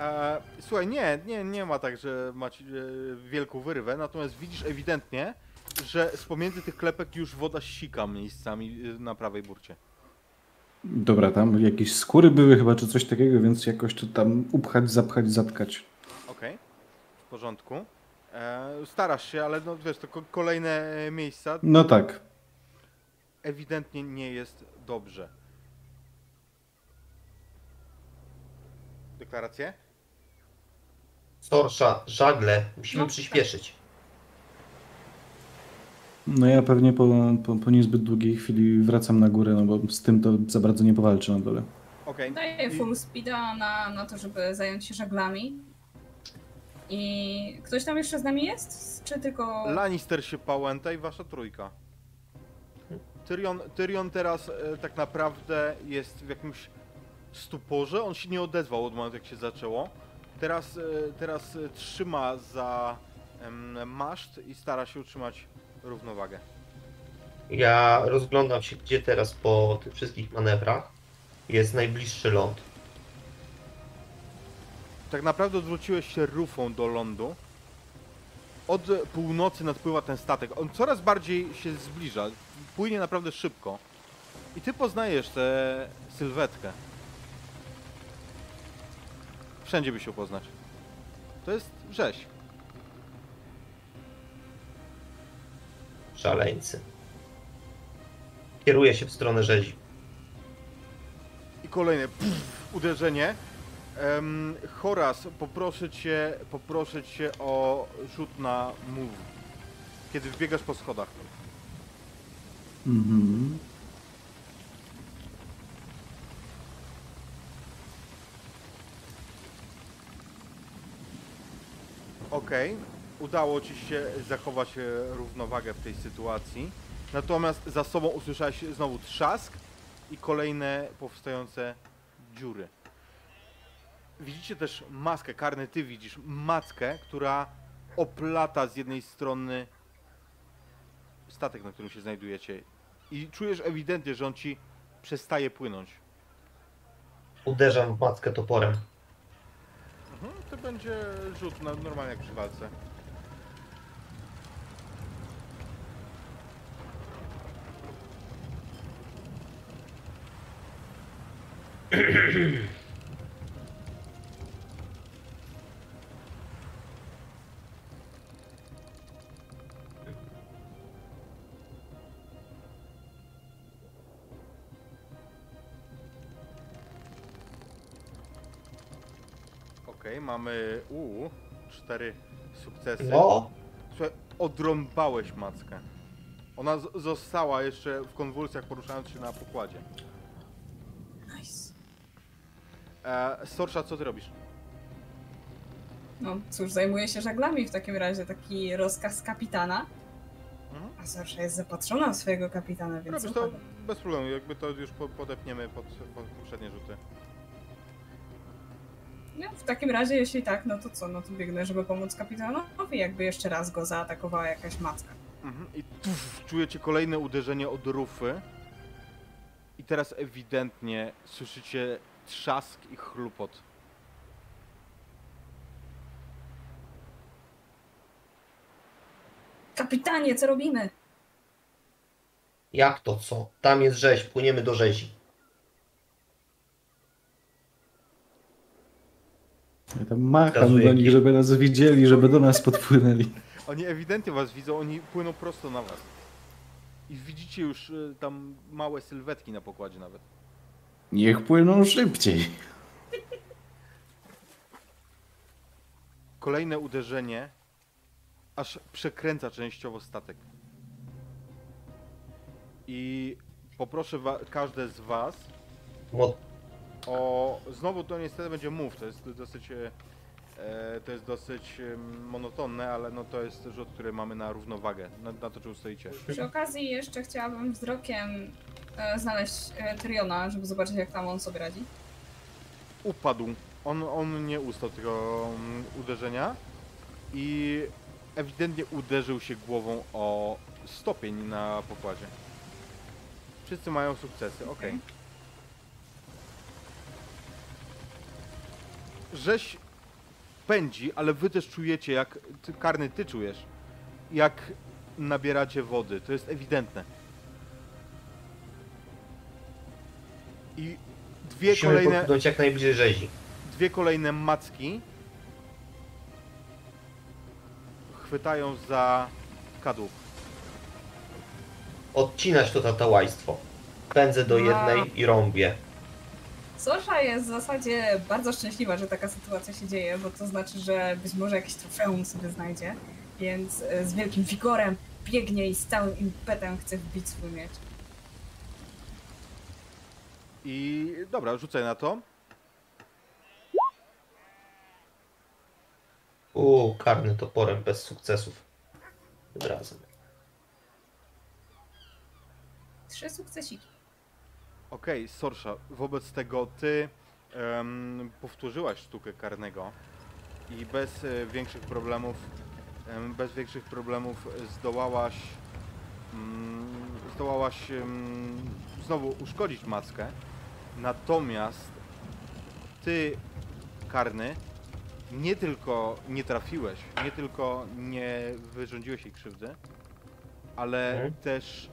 E, słuchaj, nie, nie, nie ma tak, że macie e, wielką wyrwę, natomiast widzisz ewidentnie, że z pomiędzy tych klepek już woda sika miejscami e, na prawej burcie. Dobra, tam jakieś skóry były chyba, czy coś takiego, więc jakoś to tam upchać, zapchać, zatkać. Okej, w porządku. E, starasz się, ale no wiesz, to ko- kolejne e, miejsca No tak. ewidentnie nie jest dobrze. Deklaracje? Sorsza, żagle, musimy No. przyspieszyć. No ja pewnie po, po, po niezbyt długiej chwili wracam na górę, no bo z tym to za bardzo nie powalczę na dole. Okej. Daję full speeda na, na to, żeby zająć się żaglami. I ktoś tam jeszcze z nami jest? Czy tylko. Lannister się pałęta i wasza trójka. Tyrion, Tyrion teraz e, tak naprawdę jest w jakimś stuporze. On się nie odezwał od momentu jak się zaczęło. Teraz, e, teraz e, trzyma za em, maszt i stara się utrzymać równowagę. Ja rozglądam się, gdzie teraz po tych wszystkich manewrach jest najbliższy ląd. Tak naprawdę odwróciłeś się rufą do lądu. Od północy nadpływa ten statek. On coraz bardziej się zbliża. Płynie naprawdę szybko. I ty poznajesz tę sylwetkę. Wszędzie by się poznać. To jest rzeź. Szaleńcy. Kieruję się w stronę rzezi. I kolejne pff, uderzenie. Em, Horas, poproszę cię, poproszę cię o rzut na move. Kiedy wbiegasz po schodach. Mhm. Okej, udało ci się zachować e, równowagę w tej sytuacji. Natomiast za sobą usłyszałeś znowu trzask i kolejne powstające dziury. Widzicie też maskę, karny ty widzisz mackę, która oplata z jednej strony statek, na którym się znajdujecie. I czujesz ewidentnie, że on ci przestaje płynąć. Uderzam w mackę toporem. Mhm, to będzie rzut na, normalnie jak przy walce. Okej, mamy u cztery sukcesy. No, Słuchaj, odrąbałeś mackę. Ona z- została jeszcze w konwulsjach poruszając się na pokładzie. E, Sorsza, co ty robisz? No cóż, zajmuję się żaglami w takim razie, taki rozkaz kapitana. Mhm. A Sorsza jest zapatrzona w swojego kapitana, więc. Robisz to bez problemu, jakby to już po, podepniemy pod, pod poprzednie rzuty. No, w takim razie, jeśli tak, no to co? No to biegnę, żeby pomóc kapitanowi, jakby jeszcze raz go zaatakowała jakaś macka. Mhm. I tuf, czujecie kolejne uderzenie od rufy. I teraz ewidentnie słyszycie trzask i chlupot. Kapitanie, co robimy? jak to co? Tam jest rzeź, płyniemy do rzezi. Ja tam macham Wskazuję do nich, żeby nas widzieli, żeby do nas podpłynęli. Oni ewidentnie was widzą, oni płyną prosto na was. I widzicie już y, tam małe sylwetki na pokładzie nawet. Niech płyną szybciej. Kolejne uderzenie, aż przekręca częściowo statek. I poproszę wa- każde z was Mo- o... Znowu to niestety będzie move, to jest dosyć... e, to jest dosyć monotonne, ale no to jest rzut, który mamy na równowagę, na, na to, czy ustoicie. Przy okazji jeszcze chciałabym wzrokiem znaleźć e, Tyriona, żeby zobaczyć jak tam on sobie radzi. Upadł. On, on nie ustał tego mm, uderzenia i ewidentnie uderzył się głową o stopień na pokładzie. Wszyscy mają sukcesy, okej. Okej. Rzeź pędzi, ale wy też czujecie, jak ty, karny ty czujesz, jak nabieracie wody. To jest ewidentne. I dwie Musimy kolejne, popchnąć jak najbliżej rzezi. dwie kolejne macki chwytają za kadłub. Odcinać to tatałaństwo. Pędzę do A. jednej i rąbię. Sorsza jest w zasadzie bardzo szczęśliwa, że taka sytuacja się dzieje, bo to znaczy, że być może jakieś trofeum sobie znajdzie, więc e, z wielkim wigorem biegnie i z całym impetem chce wbić swój miecz. I dobra, rzucaj na to. U, karny toporem bez sukcesów. Tym razem. Trzy sukcesiki. Okej, Sorsza, wobec tego ty em, powtórzyłaś sztukę karnego i bez e, większych problemów em, bez większych problemów zdołałaś mm, zdołałaś znowu uszkodzić maskę. Natomiast ty karny nie tylko nie trafiłeś, nie tylko nie wyrządziłeś jej krzywdy, ale Mhm. też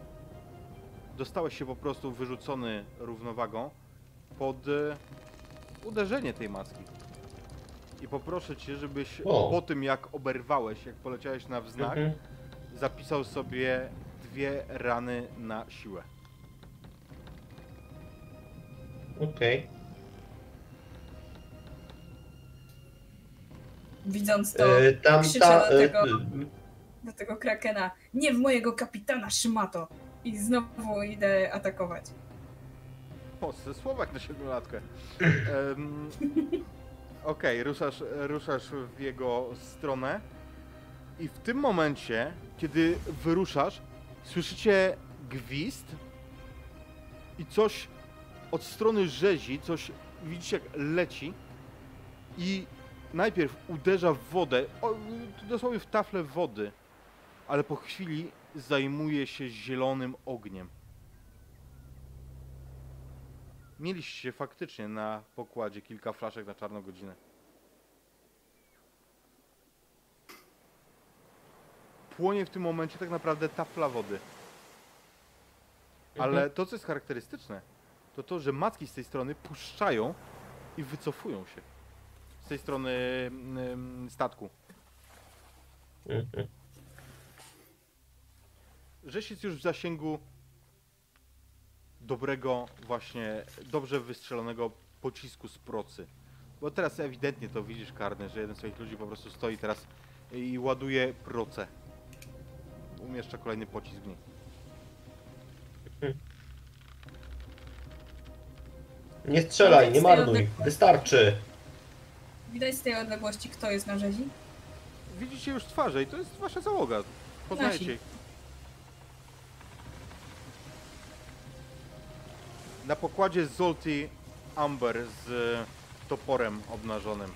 dostałeś się po prostu wyrzucony równowagą pod e, uderzenie tej maski. I poproszę cię, żebyś O. po tym jak oberwałeś, jak poleciałeś na wznak, Mhm. zapisał sobie dwie rany na siłę. Okej. Widząc to E, Tam krzyczę ta. do e, tego- do tego krakena, nie w mojego kapitana Szymato! I znowu idę atakować. Ze słowak na siedmiolatkę. Em, Okej, ruszasz, ruszasz w jego stronę i w tym momencie, kiedy wyruszasz, słyszycie gwizd i coś od strony rzezi, coś widzicie jak leci i najpierw uderza w wodę, o, dosłownie w taflę wody, ale po chwili zajmuje się zielonym ogniem. Mieliście faktycznie na pokładzie kilka flaszek na czarną godzinę. Płonie w tym momencie tak naprawdę tafla wody. Ale Mhm. to, co jest charakterystyczne, to to, że macki z tej strony puszczają i wycofują się. Z tej strony mm, statku. mhm. Rzeź jest już w zasięgu dobrego, właśnie dobrze wystrzelonego pocisku z procy. Bo teraz ewidentnie to widzisz, Karny, że jeden z swoich ludzi po prostu stoi teraz i ładuje procę. Umieszcza kolejny pocisk w niej. Nie strzelaj, nie marnuj. Wystarczy. Widać z tej odległości, kto jest na rzezi? Widzicie już twarze i to jest wasza załoga. Ich. Na pokładzie Zolti Amber z e, toporem obnażonym.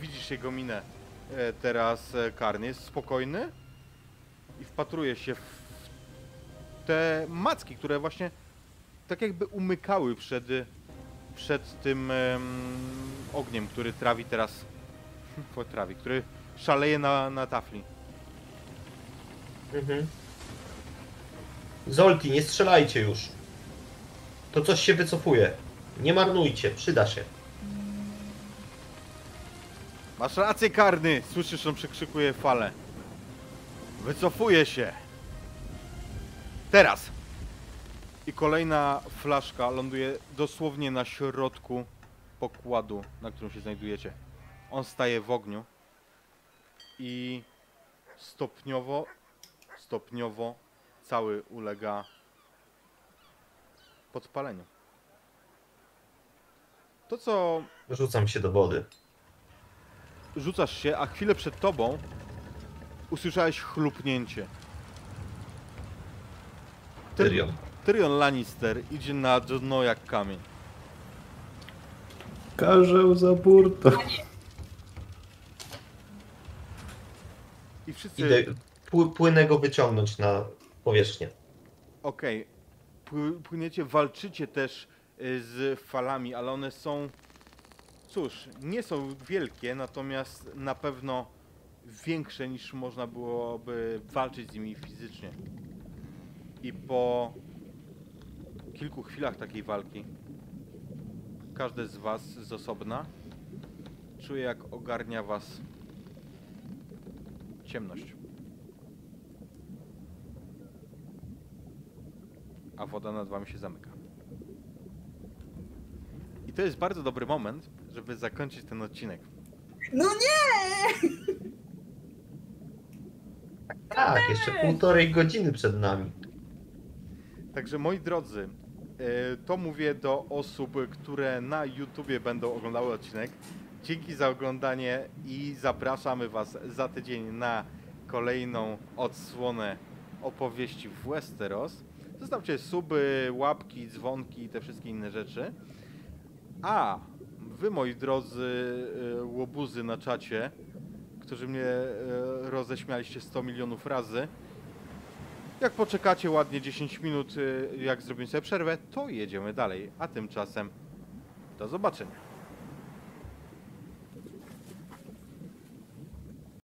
Widzisz jego minę e, teraz e, karny. Jest spokojny i wpatruje się w te macki, które właśnie tak jakby umykały przed, przed tym em, ogniem, który trawi teraz. Trawi, który szaleje na, na tafli. Mhm. Zolti, nie strzelajcie już. To coś się wycofuje. Nie marnujcie, przyda się. Masz rację, karny! Słyszysz, on przekrzykuje falę. Wycofuje się! Teraz! I kolejna flaszka ląduje dosłownie na środku pokładu, na którym się znajdujecie. On staje w ogniu i stopniowo, stopniowo cały ulega podpaleniu. To, co Rzucam się do wody. rzucasz się, a chwilę przed tobą usłyszałeś chlupnięcie. Ty- Tyrion. Tyrion Lannister idzie na dno jak kamień. Karzeł za burtą. I wszyscy... Idę pły- płynę go wyciągnąć na powierzchnię. Okej. Pły- Płyniecie, walczycie też y, z falami, ale one są... Cóż, nie są wielkie, natomiast na pewno większe niż można byłoby walczyć z nimi fizycznie. I po kilku chwilach takiej walki każdy z was z osobna czuje jak ogarnia was ciemność. a woda nad wami się zamyka. I to jest bardzo dobry moment, żeby zakończyć ten odcinek. No nie! Tak, jeszcze półtorej godziny przed nami. Także moi drodzy, to mówię do osób, które na YouTubie będą oglądały odcinek. Dzięki za oglądanie i zapraszamy Was za tydzień na kolejną odsłonę opowieści w Westeros. Zostawcie suby, łapki, dzwonki i te wszystkie inne rzeczy. A Wy, moi drodzy e, łobuzy na czacie, którzy mnie e, roześmialiście 100 milionów razy, jak poczekacie ładnie 10 minut, e, jak zrobimy sobie przerwę, to jedziemy dalej. A tymczasem do zobaczenia.